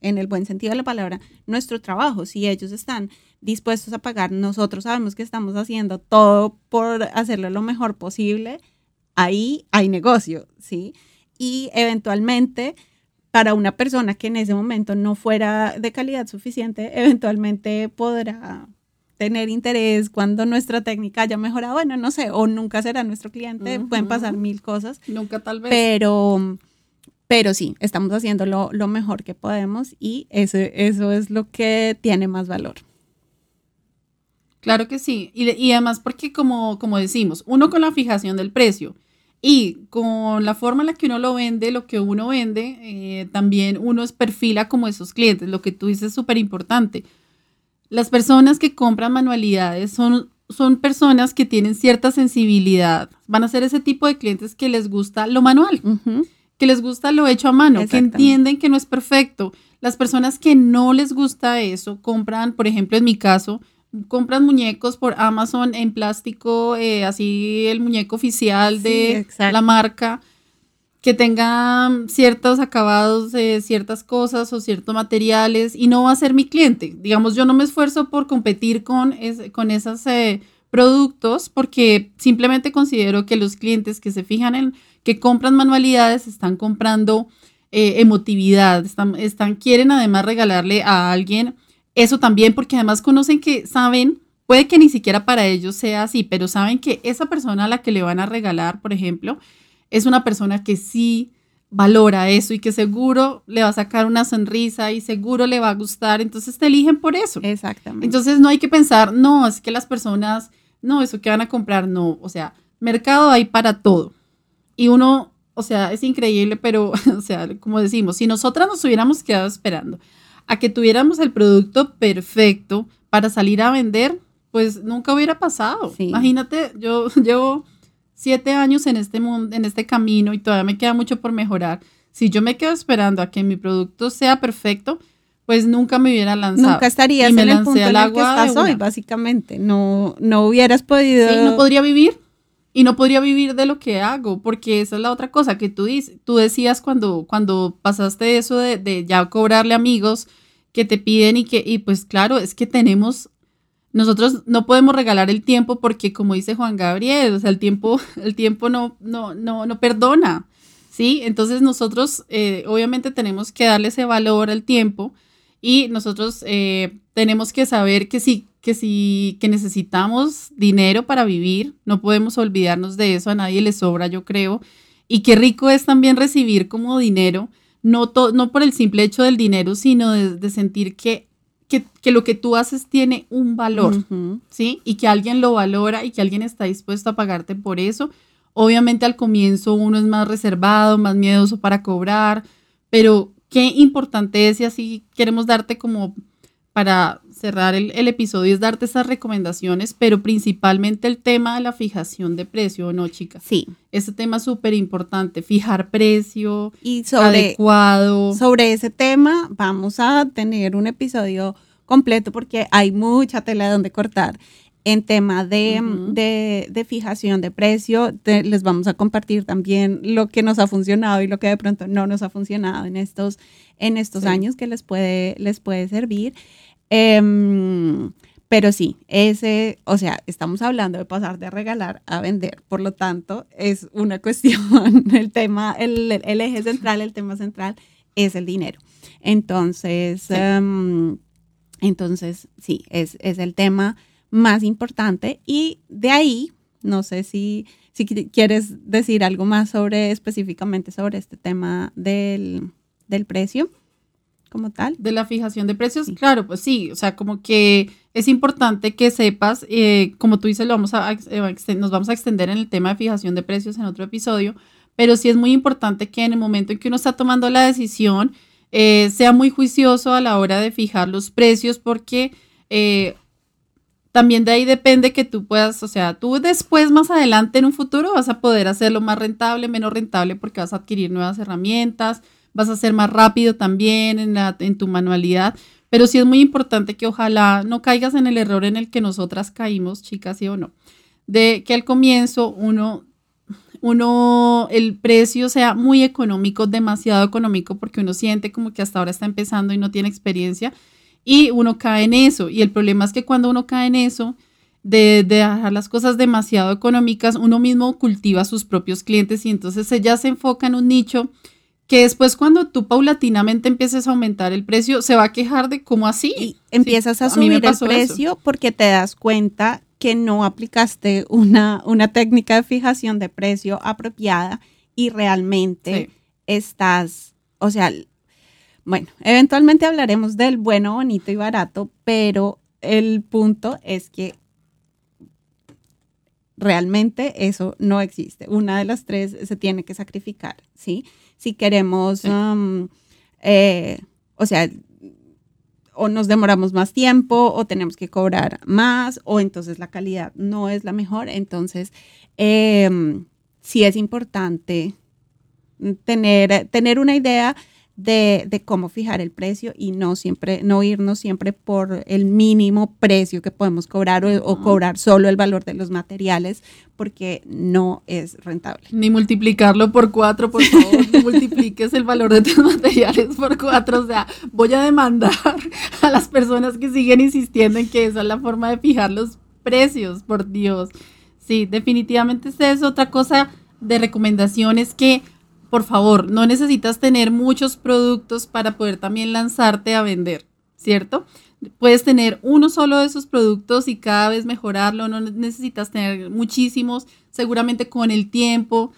en el buen sentido de la palabra, nuestro trabajo. Si ellos están dispuestos a pagar, nosotros sabemos que estamos haciendo todo por hacerlo lo mejor posible, ahí hay negocio, ¿sí? Y eventualmente, para una persona que en ese momento no fuera de calidad suficiente, eventualmente podrá tener interés cuando nuestra técnica haya mejorado. Bueno, no sé, o nunca será nuestro cliente, pueden pasar mil cosas. Nunca tal vez. Pero, pero sí, estamos haciendo lo, lo mejor que podemos y eso, eso es lo que tiene más valor. Claro que sí. Y, además porque como, como decimos, uno con la fijación del precio y con la forma en la que uno lo vende, lo que uno vende, eh, también uno es perfila como esos clientes. Lo que tú dices es súper importante. Las personas que compran manualidades son, son personas que tienen cierta sensibilidad. Van a ser ese tipo de clientes que les gusta lo manual, que les gusta lo hecho a mano, que entienden que no es perfecto. Las personas que no les gusta eso compran, por ejemplo, en mi caso, compran muñecos por Amazon en plástico, eh, así el muñeco oficial de la marca, que tenga ciertos acabados ciertas cosas o ciertos materiales y no va a ser mi cliente. Digamos, yo no me esfuerzo por competir con, con esos eh, productos porque simplemente considero que los clientes que se fijan en, que compran manualidades están comprando eh, emotividad, están, están, quieren además regalarle a alguien eso también porque además conocen que saben, puede que ni siquiera para ellos sea así, pero saben que esa persona a la que le van a regalar, por ejemplo, es una persona que sí valora eso y que seguro le va a sacar una sonrisa y seguro le va a gustar, entonces te eligen por eso. Exactamente. Entonces no hay que pensar, no, es que las personas, no, eso que van a comprar, no, o sea, mercado hay para todo. Y uno, o sea, es increíble, pero, <laughs> o sea, como decimos, si nosotras nos hubiéramos quedado esperando a que tuviéramos el producto perfecto para salir a vender, pues nunca hubiera pasado. Imagínate, yo <laughs> llevo siete años en este mundo, en este camino y todavía me queda mucho por mejorar. Si yo me quedo esperando a que mi producto sea perfecto, pues nunca me hubiera lanzado. Nunca estarías en el punto en el que estás hoy, básicamente. No, no hubieras podido. Sí, no podría vivir. Y no podría vivir de lo que hago, porque esa es la otra cosa que tú, dices, tú decías cuando, cuando pasaste eso de, ya cobrarle amigos que te piden y que, y pues claro, es que tenemos, nosotros no podemos regalar el tiempo porque como dice Juan Gabriel, el tiempo, <laughs> el tiempo no, no, no, no perdona, ¿sí? Entonces nosotros eh, obviamente tenemos que darle ese valor al tiempo y nosotros eh, tenemos que saber que sí, que sí, que necesitamos dinero para vivir, no podemos olvidarnos de eso, a nadie le sobra, yo creo, y qué rico es también recibir como dinero, no, no por el simple hecho del dinero, sino de, sentir que, que, lo que tú haces tiene un valor, ¿sí? Y que alguien lo valora y que alguien está dispuesto a pagarte por eso. Obviamente al comienzo uno es más reservado, más miedoso para cobrar, pero qué importante es y así queremos darte como para cerrar el, episodio es darte esas recomendaciones, pero principalmente el tema de la fijación de precio, ¿no, chicas? Sí. Ese tema es súper importante, fijar precio y adecuado. Sobre ese tema vamos a tener un episodio completo porque hay mucha tela de donde cortar. En tema de, de, fijación de precio, les vamos a compartir también lo que nos ha funcionado y lo que de pronto no nos ha funcionado en estos, en estos años que les puede, les puede servir. Em, pero sí, ese, o sea, estamos hablando de pasar de regalar a vender, por lo tanto, es una <laughs> cuestión, el tema, el, el eje central, el tema central es el dinero. Entonces, sí. Em, entonces, sí, es, es el tema más importante y de ahí, no sé si, si quieres decir algo más sobre específicamente sobre este tema del, del precio como tal. De la fijación de precios, claro, pues sí, o sea, como que es importante que sepas, eh, como tú dices, lo vamos a, eh, nos vamos a extender en el tema de fijación de precios en otro episodio, pero sí es muy importante que en el momento en que uno está tomando la decisión, eh, sea muy juicioso a la hora de fijar los precios porque también de ahí depende que tú puedas, o sea, tú después, más adelante en un futuro, vas a poder hacerlo más rentable, menos rentable, porque vas a adquirir nuevas herramientas, vas a ser más rápido también en, la, en tu manualidad. Pero sí es muy importante que ojalá no caigas en el error en el que nosotras caímos, chicas, sí o no, de que al comienzo uno, uno, el precio sea muy económico, demasiado económico, porque uno siente como que hasta ahora está empezando y no tiene experiencia y uno cae en eso. Y el problema es que cuando uno cae en eso, de, dejar las cosas demasiado económicas, uno mismo cultiva a sus propios clientes y entonces ella se enfoca en un nicho que después cuando tú paulatinamente empieces a aumentar el precio, se va a quejar de cómo así. Y empiezas a subir el precio porque te das cuenta que no aplicaste una, una técnica de fijación de precio apropiada y realmente estás, o sea, bueno, eventualmente hablaremos del bueno, bonito y barato, pero el punto es que realmente eso no existe. Una de las tres se tiene que sacrificar, ¿sí? Si queremos, um, eh, o sea, o nos demoramos más tiempo o tenemos que cobrar más o entonces la calidad no es la mejor. Entonces, em, sí es importante tener, tener una idea de, cómo fijar el precio y no siempre, no irnos siempre por el mínimo precio que podemos cobrar o, cobrar solo el valor de los materiales, porque no es rentable. Ni multiplicarlo por cuatro, por favor, no multipliques el valor de tus <laughs> materiales por cuatro. O sea, voy a demandar a las personas que siguen insistiendo en que esa es la forma de fijar los precios, por Dios. Sí, definitivamente esa es otra cosa de recomendaciones que por favor, no necesitas tener muchos productos para poder también lanzarte a vender, ¿cierto? Puedes tener uno solo de esos productos y cada vez mejorarlo, no necesitas tener muchísimos, seguramente con el tiempo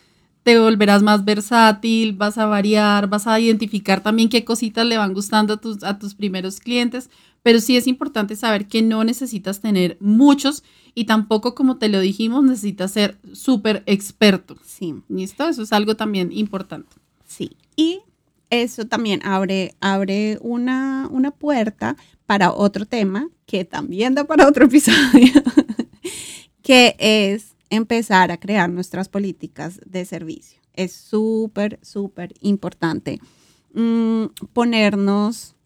te volverás más versátil, vas a variar, vas a identificar también qué cositas le van gustando a tus, a tus primeros clientes, pero sí es importante saber que no necesitas tener muchos y tampoco, como te lo dijimos, necesitas ser súper experto. Sí. ¿Listo? Eso es algo también importante. Sí. Y eso también abre, abre una, una puerta para otro tema que también da para otro episodio, <laughs> que es empezar a crear nuestras políticas de servicio. Es súper, súper importante mm, ponernos,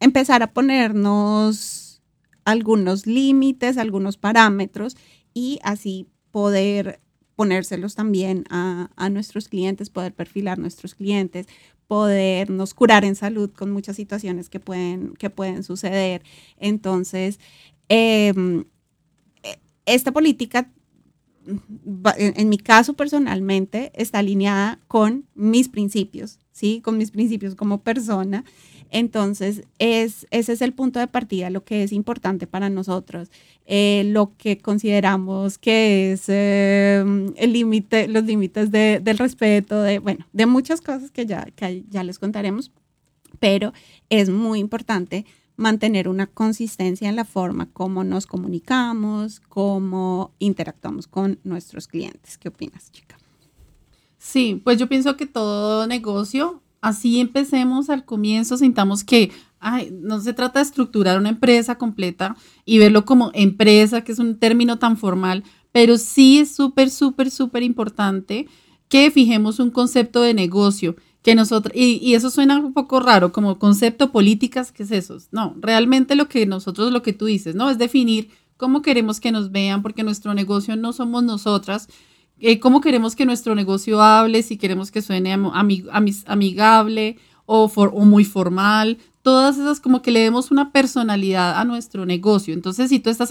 empezar a ponernos algunos límites, algunos parámetros y así poder ponérselos también a, nuestros clientes, poder perfilar nuestros clientes, podernos curar en salud con muchas situaciones que pueden, que pueden suceder. Entonces, em, e, esta política, en, mi caso personalmente, está alineada con mis principios, ¿sí? Con mis principios como persona. Entonces, es, ese es el punto de partida, lo que es importante para nosotros, eh, lo que consideramos que es eh, el límite, los límites de, del respeto, de, bueno, de muchas cosas que ya, que ya les contaremos, pero es muy importante mantener una consistencia en la forma como nos comunicamos, cómo interactuamos con nuestros clientes. ¿Qué opinas, chica? Sí, pues yo pienso que todo negocio así empecemos al comienzo, sintamos que ay, no se trata de estructurar una empresa completa y verlo como empresa, que es un término tan formal, pero sí es súper, súper, súper importante que fijemos un concepto de negocio, que nosotros, y, y, eso suena un poco raro, como concepto políticas, ¿qué es eso? No, realmente lo que nosotros, lo que tú dices, ¿no? Es definir cómo queremos que nos vean, porque nuestro negocio no somos nosotras, eh, cómo queremos que nuestro negocio hable, si queremos que suene amigable o, o muy formal, todas esas como que le demos una personalidad a nuestro negocio. Entonces, si tú estás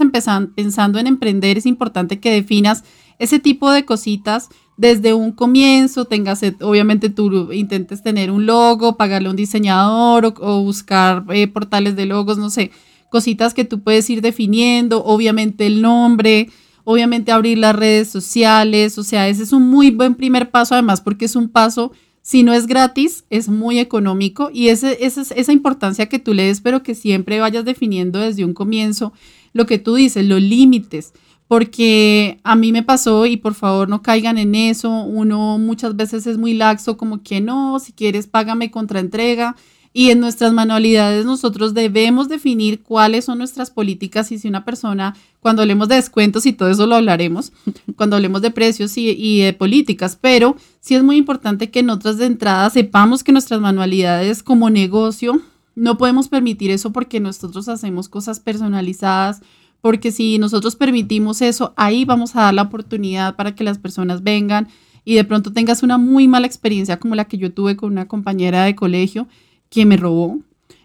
pensando en emprender, es importante que definas ese tipo de cositas desde un comienzo, tengas, eh, obviamente tú intentes tener un logo, pagarle a un diseñador o, buscar eh, portales de logos, no sé, cositas que tú puedes ir definiendo, obviamente el nombre, obviamente abrir las redes sociales, o sea, ese es un muy buen primer paso además porque es un paso, si no es gratis, es muy económico y ese, ese, esa importancia que tú le des, pero que siempre vayas definiendo desde un comienzo lo que tú dices, los límites, porque a mí me pasó y por favor no caigan en eso, uno muchas veces es muy laxo como que no, si quieres págame contra entrega. Y en nuestras manualidades nosotros debemos definir cuáles son nuestras políticas y si una persona, cuando hablemos de descuentos y todo eso lo hablaremos, cuando hablemos de precios y, de políticas, pero sí es muy importante que nosotros de entrada sepamos que nuestras manualidades como negocio no podemos permitir eso porque nosotros hacemos cosas personalizadas, porque si nosotros permitimos eso, ahí vamos a dar la oportunidad para que las personas vengan y de pronto tengas una muy mala experiencia como la que yo tuve con una compañera de colegio que me robó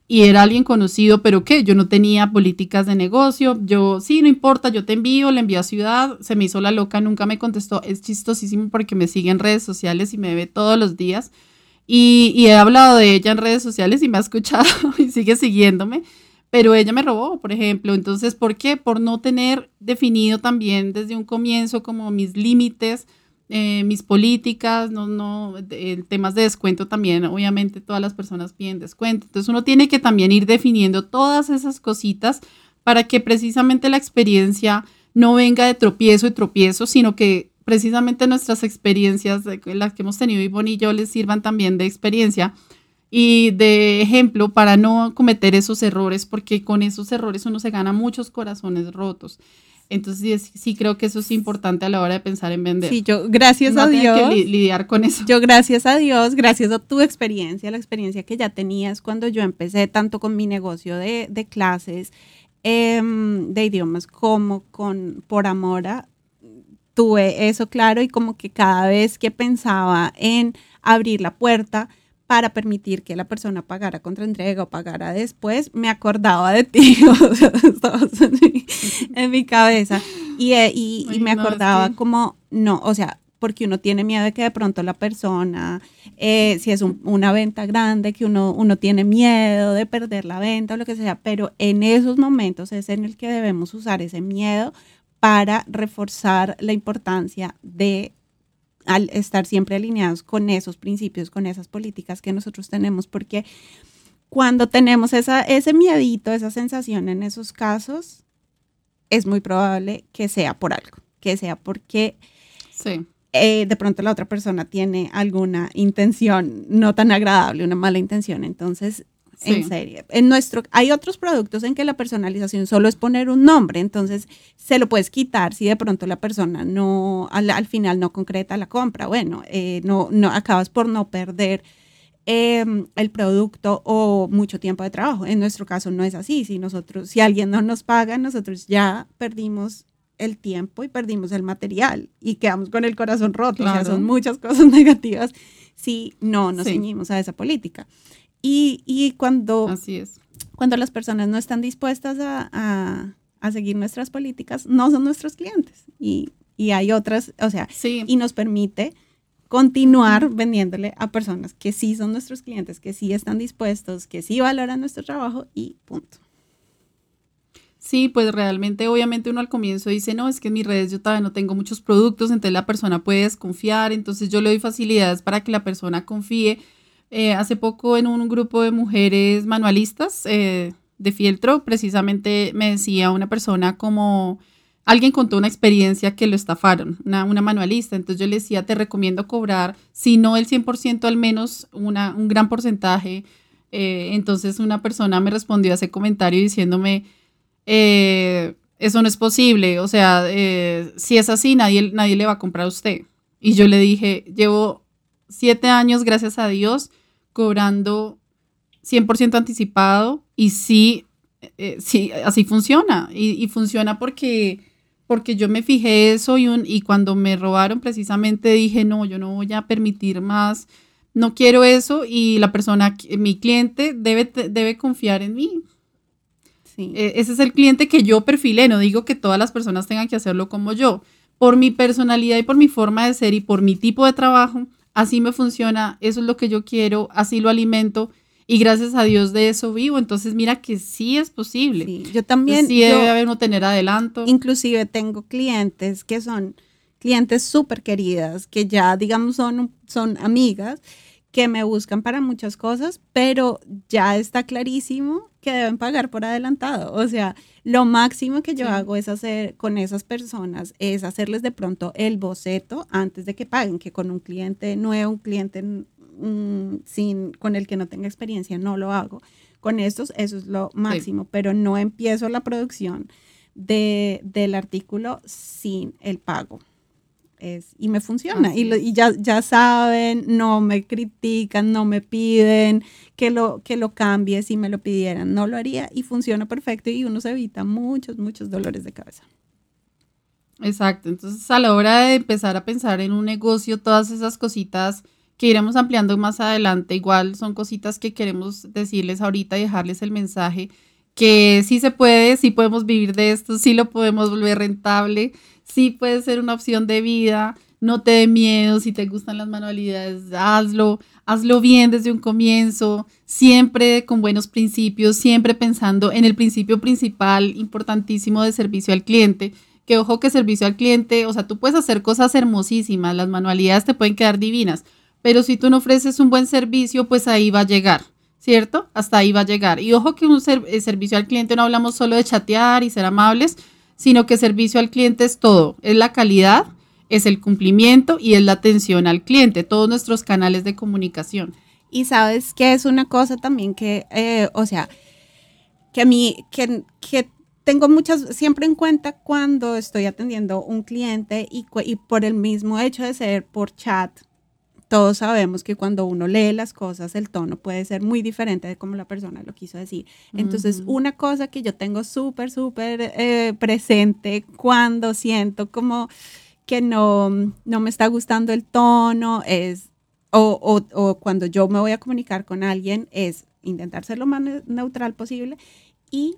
y era alguien conocido, pero que yo no tenía políticas de negocio, yo sí, no importa, yo te envío, le envío a ciudad, se me hizo la loca, nunca me contestó, es chistosísimo porque me sigue en redes sociales y me ve todos los días y, y he hablado de ella en redes sociales y me ha escuchado <laughs> y sigue siguiéndome pero ella me robó, por ejemplo. Entonces, ¿por qué? Por no tener definido también desde un comienzo como mis límites, eh, mis políticas, no, no, temas de descuento también, obviamente todas las personas piden descuento. Entonces, uno tiene que también ir definiendo todas esas cositas para que precisamente la experiencia no venga de tropiezo y tropiezo, sino que precisamente nuestras experiencias, las que hemos tenido Ivonne y yo, les sirvan también de experiencia y de ejemplo para no cometer esos errores, porque con esos errores uno se gana muchos corazones rotos. Entonces sí, creo que eso es importante a la hora de pensar en vender. Sí, yo gracias a Dios. Que lidiar con eso. Yo gracias a Dios, gracias a tu experiencia, la experiencia que ya tenías cuando yo empecé tanto con mi negocio de, de clases em, de idiomas como con por Amora, tuve eso claro y como que cada vez que pensaba en abrir la puerta, para permitir que la persona pagara contra entrega o pagara después, me acordaba de ti, <laughs> en, mi, cabeza. Y, eh, y, me acordaba como, no, o sea, porque uno tiene miedo de que de pronto la persona, eh, si es una venta grande, que uno, uno tiene miedo de perder la venta o lo que sea, pero en esos momentos es en el que debemos usar ese miedo para reforzar la importancia de al estar siempre alineados con esos principios, con esas políticas que nosotros tenemos, porque cuando tenemos esa, ese miedito, esa sensación en esos casos, es muy probable que sea por algo, que sea porque eh, de pronto la otra persona tiene alguna intención no tan agradable, una mala intención. Entonces, en serio. En nuestro, hay otros productos en que la personalización solo es poner un nombre, entonces se lo puedes quitar si de pronto la persona no, al, final no concreta la compra. Bueno, eh, no, no, acabas por no perder em, el producto o mucho tiempo de trabajo. En nuestro caso no es así. Si nosotros, si alguien no nos paga, nosotros ya perdimos el tiempo y perdimos el material y quedamos con el corazón roto. O sea, son muchas <laughs> cosas negativas si no nos ceñimos a esa política. Y, cuando, Así es. cuando las personas no están dispuestas a, seguir nuestras políticas, no son nuestros clientes. Y, hay otras, o sea, y nos permite continuar vendiéndole a personas que sí son nuestros clientes, que sí están dispuestos, que sí valoran nuestro trabajo y punto. Sí, pues realmente, obviamente uno al comienzo dice, no, es que en mis redes yo todavía no tengo muchos productos, entonces la persona puede desconfiar, entonces yo le doy facilidades para que la persona confíe, eh, hace poco en un grupo de mujeres manualistas eh, de fieltro, precisamente me decía una persona como alguien contó una experiencia que lo estafaron, una, manualista. Entonces yo le decía, te recomiendo cobrar, si no el 100%, al menos una, un gran porcentaje. Eh, entonces una persona me respondió a ese comentario diciéndome, eso no es posible, o sea, si es así, nadie, nadie le va a comprar a usted. Y yo le dije, llevo siete años, gracias a Dios, cobrando 100% anticipado y sí, eh, sí, así funciona. Y, funciona porque, porque yo me fijé eso y, un, y cuando me robaron precisamente dije, no, yo no voy a permitir más, no quiero eso y la persona, mi cliente debe, debe confiar en mí. Sí. E, ese es el cliente que yo perfilé, no digo que todas las personas tengan que hacerlo como yo. Por mi personalidad y por mi forma de ser y por mi tipo de trabajo, así me funciona, eso es lo que yo quiero, así lo alimento y gracias a Dios de eso vivo. Entonces mira que sí es posible. Sí, yo también. sí debe haber uno tener adelanto. Inclusive tengo clientes que son clientes súper queridas, que ya digamos son, son amigas, que me buscan para muchas cosas, pero ya está clarísimo que deben pagar por adelantado. O sea, lo máximo que yo hago es hacer con esas personas es hacerles de pronto el boceto antes de que paguen, que con un cliente nuevo, un cliente mm, sin, con el que no tenga experiencia, no lo hago. Con estos, eso es lo máximo, pero no empiezo la producción de, del artículo sin el pago y me funciona. Y, ya, ya saben, no me critican, no me piden que lo, que lo cambie si me lo pidieran. No lo haría y funciona perfecto y uno se evita muchos, muchos dolores de cabeza. Exacto. Entonces, a la hora de empezar a pensar en un negocio, todas esas cositas que iremos ampliando más adelante, igual son cositas que queremos decirles ahorita y dejarles el mensaje que sí se puede, sí podemos vivir de esto, sí lo podemos volver rentable sí puede ser una opción de vida, no te dé miedo, si te gustan las manualidades, hazlo, hazlo bien desde un comienzo, siempre con buenos principios, siempre pensando en el principio principal, importantísimo de servicio al cliente, que ojo que servicio al cliente, o sea, tú puedes hacer cosas hermosísimas, las manualidades te pueden quedar divinas, pero si tú no ofreces un buen servicio, pues ahí va a llegar. ¿Cierto? Hasta ahí va a llegar. Y ojo que un eh, servicio al cliente no hablamos solo de chatear y ser amables, sino que servicio al cliente es todo, es la calidad, es el cumplimiento y es la atención al cliente, todos nuestros canales de comunicación. Y sabes que es una cosa también que, eh, o sea, que a mí, que, que tengo muchas, siempre en cuenta cuando estoy atendiendo un cliente y, y por el mismo hecho de ser por chat, todos sabemos que cuando uno lee las cosas, el tono puede ser muy diferente de como la persona lo quiso decir. Entonces, una cosa que yo tengo súper, súper eh, presente cuando siento como que no, no me está gustando el tono es, o, o, o cuando yo me voy a comunicar con alguien, es intentar ser lo más neutral posible y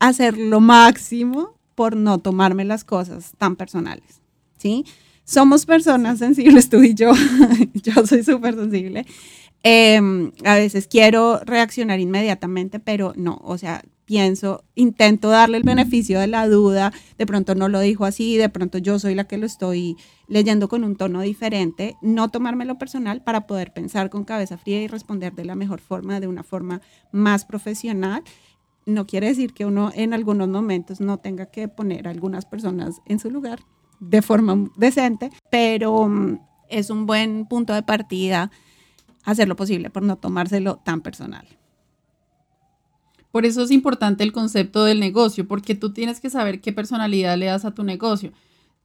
hacer lo máximo por no tomarme las cosas tan personales, ¿sí? Somos personas sensibles, tú y yo. <laughs> yo soy súper sensible. Em, a veces quiero reaccionar inmediatamente, pero no, o sea, pienso, intento darle el beneficio de la duda, de pronto no lo dijo así, de pronto yo soy la que lo estoy leyendo con un tono diferente, no tomármelo personal para poder pensar con cabeza fría y responder de la mejor forma, de una forma más profesional. No quiere decir que uno en algunos momentos no tenga que poner a algunas personas en su lugar, de forma decente, pero mm, es un buen punto de partida hacer lo posible por no tomárselo tan personal. Por eso es importante el concepto del negocio, porque tú tienes que saber qué personalidad le das a tu negocio.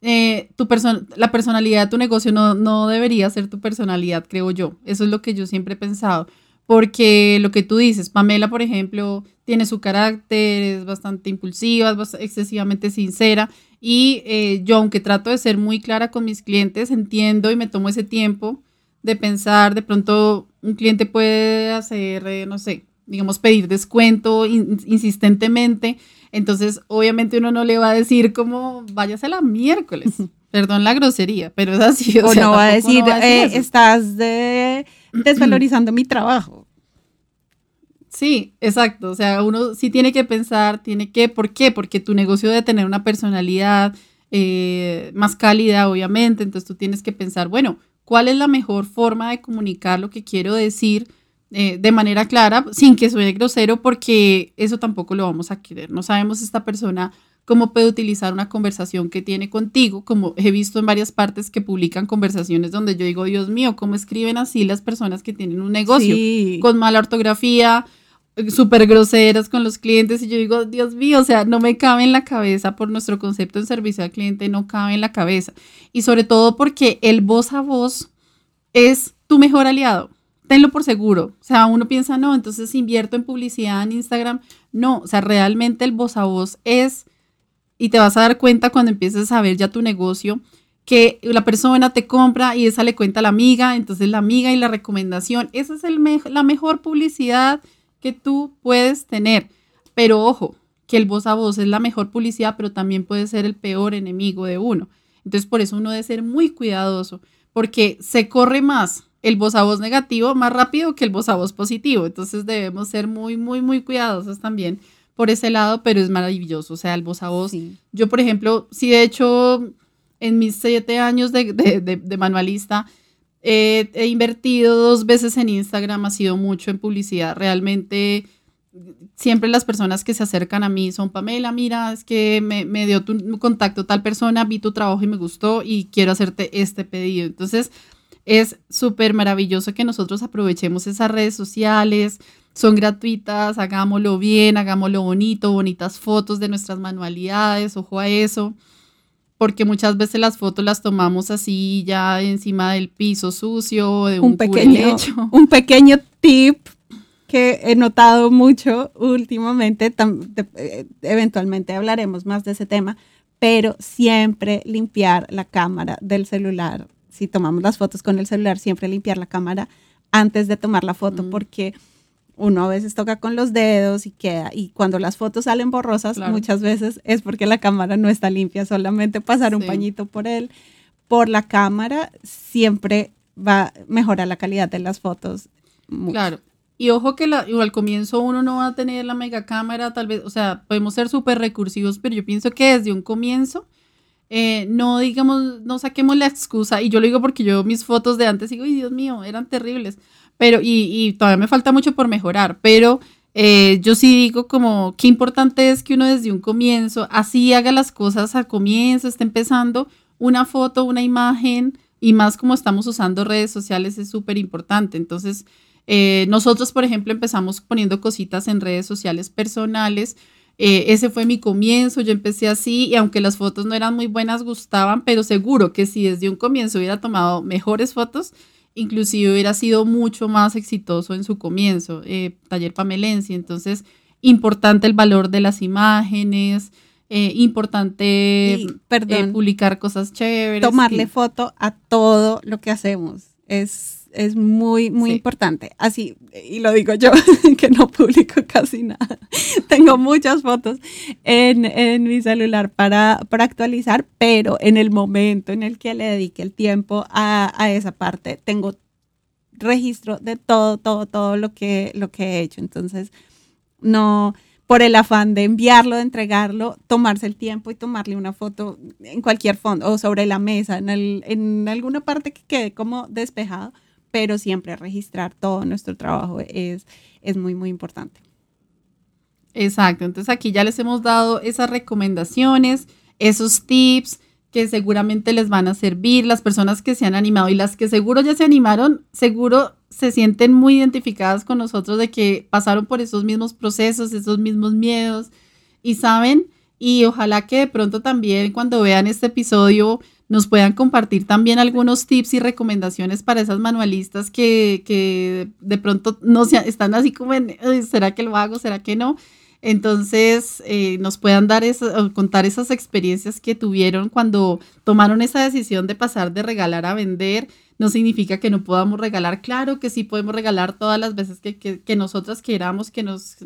Eh, tu la personalidad de tu negocio no, no debería ser tu personalidad, creo yo. Eso es lo que yo siempre he pensado porque lo que tú dices, Pamela, por ejemplo, tiene su carácter, es bastante impulsiva, es excesivamente sincera y eh, yo, aunque trato de ser muy clara con mis clientes, entiendo y me tomo ese tiempo de pensar, de pronto un cliente puede hacer, eh, no sé, digamos, pedir descuento insistentemente, entonces obviamente uno no le va a decir como, váyase la miércoles. Perdón la grosería, pero es así. O, no, va a decir, eh, estás de desvalorizando mi trabajo. Sí, exacto. O sea, uno sí tiene que pensar, tiene que, ¿por qué? Porque tu negocio debe tener una personalidad eh, más cálida, obviamente. Entonces tú tienes que pensar, bueno, ¿cuál es la mejor forma de comunicar lo que quiero decir eh, de manera clara, sin que suene grosero? Porque eso tampoco lo vamos a querer. No sabemos esta persona cómo puede utilizar una conversación que tiene contigo, como he visto en varias partes que publican conversaciones donde yo digo, Dios mío, ¿cómo escriben así las personas que tienen un negocio? Con mala ortografía, súper groseras con los clientes y yo digo, Dios mío, o sea, no me cabe en la cabeza por nuestro concepto de servicio al cliente, no cabe en la cabeza. Y sobre todo porque el voz a voz es tu mejor aliado. Tenlo por seguro. O sea, uno piensa, no, entonces invierto en publicidad en Instagram. No, o sea, realmente el voz a voz es y te vas a dar cuenta cuando empieces a ver ya tu negocio que la persona te compra y esa le cuenta a la amiga, entonces la amiga y la recomendación, esa es el la mejor publicidad que tú puedes tener. Pero ojo, que el voz a voz es la mejor publicidad, pero también puede ser el peor enemigo de uno. Entonces por eso uno debe ser muy cuidadoso, porque se corre más el voz a voz negativo más rápido que el voz a voz positivo. Entonces debemos ser muy, muy, muy cuidadosos también por ese lado, pero es maravilloso, o sea, el voz a voz. Yo, por ejemplo, sí, de hecho, en mis siete años de, de, de, manualista, he invertido dos veces en Instagram, ha sido mucho en publicidad. Realmente siempre las personas que se acercan a mí son, Pamela, mira, es que me, me dio tu contacto tal persona, vi tu trabajo y me gustó y quiero hacerte este pedido. Entonces, es súper maravilloso que nosotros aprovechemos esas redes sociales, son gratuitas, hagámoslo bien, hagámoslo bonito, bonitas fotos de nuestras manualidades, ojo a eso, porque muchas veces las fotos las tomamos así ya encima del piso sucio, de un, pequeño, <laughs> un pequeño tip que he notado mucho últimamente, eh, eventualmente hablaremos más de ese tema, pero siempre limpiar la cámara del celular. Si tomamos las fotos con el celular, siempre limpiar la cámara antes de tomar la foto, porque uno a veces toca con los dedos y queda, y cuando las fotos salen borrosas, muchas veces es porque la cámara no está limpia, solamente pasar un pañito por él, por la cámara, siempre va a mejorar la calidad de las fotos. Claro, y ojo que la, al comienzo uno no va a tener la mega cámara, tal vez, o sea, podemos ser súper recursivos, pero yo pienso que desde un comienzo, eh, no digamos, no saquemos la excusa, y yo lo digo porque yo mis fotos de antes digo, ay Dios mío, eran terribles, pero, y, todavía me falta mucho por mejorar, pero eh, yo sí digo como, qué importante es que uno desde un comienzo, así haga las cosas al comienzo, esté empezando una foto, una imagen, y más como estamos usando redes sociales es súper importante, entonces eh, nosotros, por ejemplo, empezamos poniendo cositas en redes sociales personales. Eh, ese fue mi comienzo, yo empecé así y aunque las fotos no eran muy buenas, gustaban, pero seguro que si desde un comienzo hubiera tomado mejores fotos, inclusive hubiera sido mucho más exitoso en su comienzo, eh, taller pamelense. Entonces, importante el valor de las imágenes, importante publicar cosas chéveres. Tomarle foto a todo lo que hacemos. Es es muy, muy importante. Así, y lo digo yo, <laughs> que no publico casi nada. <laughs> Tengo muchas fotos en, mi celular para, para, actualizar, pero en el momento en el que le dedique el tiempo a, a, esa parte, tengo registro de todo, todo, todo lo que, lo que he hecho. Entonces, no, por el afán de enviarlo, de entregarlo, tomarse el tiempo y tomarle una foto en cualquier fondo o sobre la mesa, en, el, en alguna parte que quede como despejado pero siempre registrar todo nuestro trabajo es, es muy, muy importante. Exacto, entonces aquí ya les hemos dado esas recomendaciones, esos tips que seguramente les van a servir. Las personas que se han animado y las que seguro ya se animaron, seguro se sienten muy identificadas con nosotros de que pasaron por esos mismos procesos, esos mismos miedos y saben, y ojalá que de pronto también cuando vean este episodio nos puedan compartir también algunos tips y recomendaciones para esas manualistas que, de pronto no se, están así como en, ¿será que lo hago? ¿Será que no? Entonces, eh, nos puedan dar contar esas experiencias que tuvieron cuando tomaron esa decisión de pasar de regalar a vender. No significa que no podamos regalar, claro que sí podemos regalar todas las veces que, que, nosotras queramos, que, nos,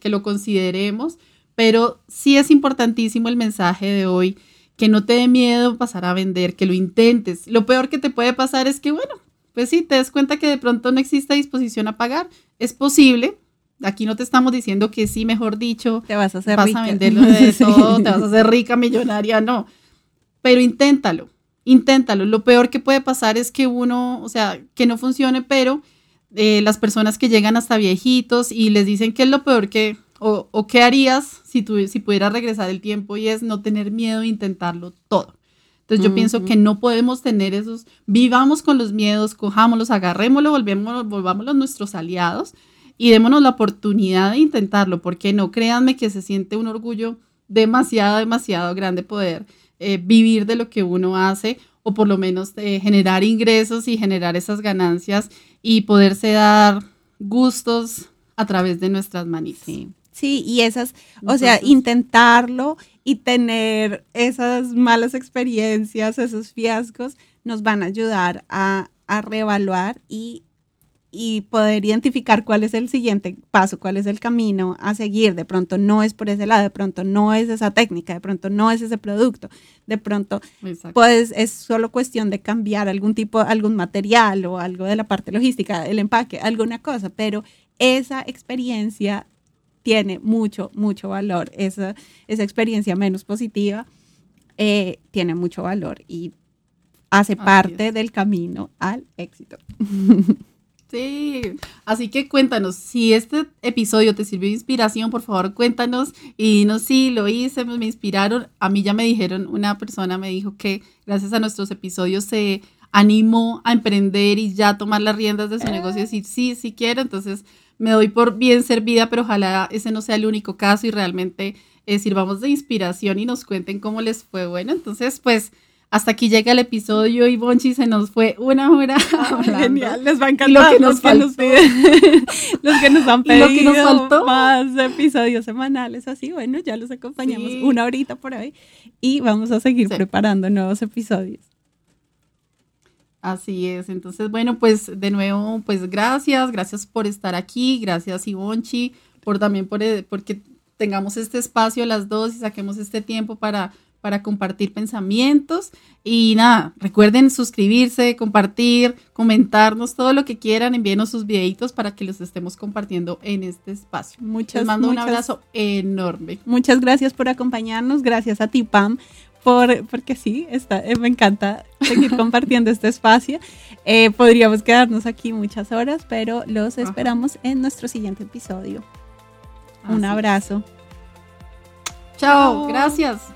que lo consideremos, pero sí es importantísimo el mensaje de hoy que no te dé miedo pasar a vender, que lo intentes. Lo peor que te puede pasar es que, bueno, pues sí, te des cuenta que de pronto no existe disposición a pagar. Es posible. Aquí no te estamos diciendo que sí, mejor dicho, te vas a hacer vas a venderlo de <laughs> todo, te vas a hacer rica, millonaria, no. Pero inténtalo, inténtalo. Lo peor que puede pasar es que uno, o sea, que no funcione, pero eh, las personas que llegan hasta viejitos y les dicen que es lo peor que, o, qué harías si, tú, si pudieras regresar el tiempo y es no tener miedo e intentarlo todo. Entonces yo pienso que no podemos tener esos, vivamos con los miedos, cojámoslos, agarrémoslos, volvemos, volvámoslos nuestros aliados y démonos la oportunidad de intentarlo, porque no créanme que se siente un orgullo demasiado, demasiado grande poder eh, vivir de lo que uno hace o por lo menos eh, generar ingresos y generar esas ganancias y poderse dar gustos a través de nuestras manitas. Sí, y esas, o sea, intentarlo y tener esas malas experiencias, esos fiascos, nos van a ayudar a, a reevaluar y, y poder identificar cuál es el siguiente paso, cuál es el camino a seguir. De pronto no es por ese lado, de pronto no es esa técnica, de pronto no es ese producto, de pronto pues es solo cuestión de cambiar algún tipo, algún material o algo de la parte logística, el empaque, alguna cosa, pero esa experiencia tiene mucho, mucho valor. Esa, esa experiencia menos positiva eh, tiene mucho valor y hace parte del camino al éxito. <laughs> Sí, así que cuéntanos, si este episodio te sirvió de inspiración, por favor cuéntanos y dinos si lo hice, me inspiraron. A mí ya me dijeron, una persona me dijo que gracias a nuestros episodios se animó a emprender y ya tomar las riendas de su negocio y decir, sí, sí quiero. Entonces me doy por bien servida, pero ojalá ese no sea el único caso y realmente eh, sirvamos de inspiración y nos cuenten cómo les fue. Bueno, entonces pues hasta aquí llega el episodio y Bonchi se nos fue una hora. <laughs> genial, les va a encantar. Lo que nos, los, <laughs> que los que nos han <laughs> pedido lo que nos faltó. más episodios semanales, así, bueno, ya los acompañamos una horita por ahí y vamos a seguir preparando nuevos episodios. Así es, entonces bueno, pues de nuevo, pues gracias, gracias por estar aquí, gracias Ivonchi, por también por, eh, porque tengamos este espacio las dos y saquemos este tiempo para para compartir pensamientos. Y nada, recuerden suscribirse, compartir, comentarnos todo lo que quieran, envíenos sus videitos para que los estemos compartiendo en este espacio. Muchas, Les mando un abrazo enorme. Muchas gracias por acompañarnos, gracias a ti Pam. Por, porque sí, está, eh, me encanta seguir <laughs> compartiendo este espacio. Eh, podríamos quedarnos aquí muchas horas, pero los esperamos en nuestro siguiente episodio. Un abrazo. Chao, gracias.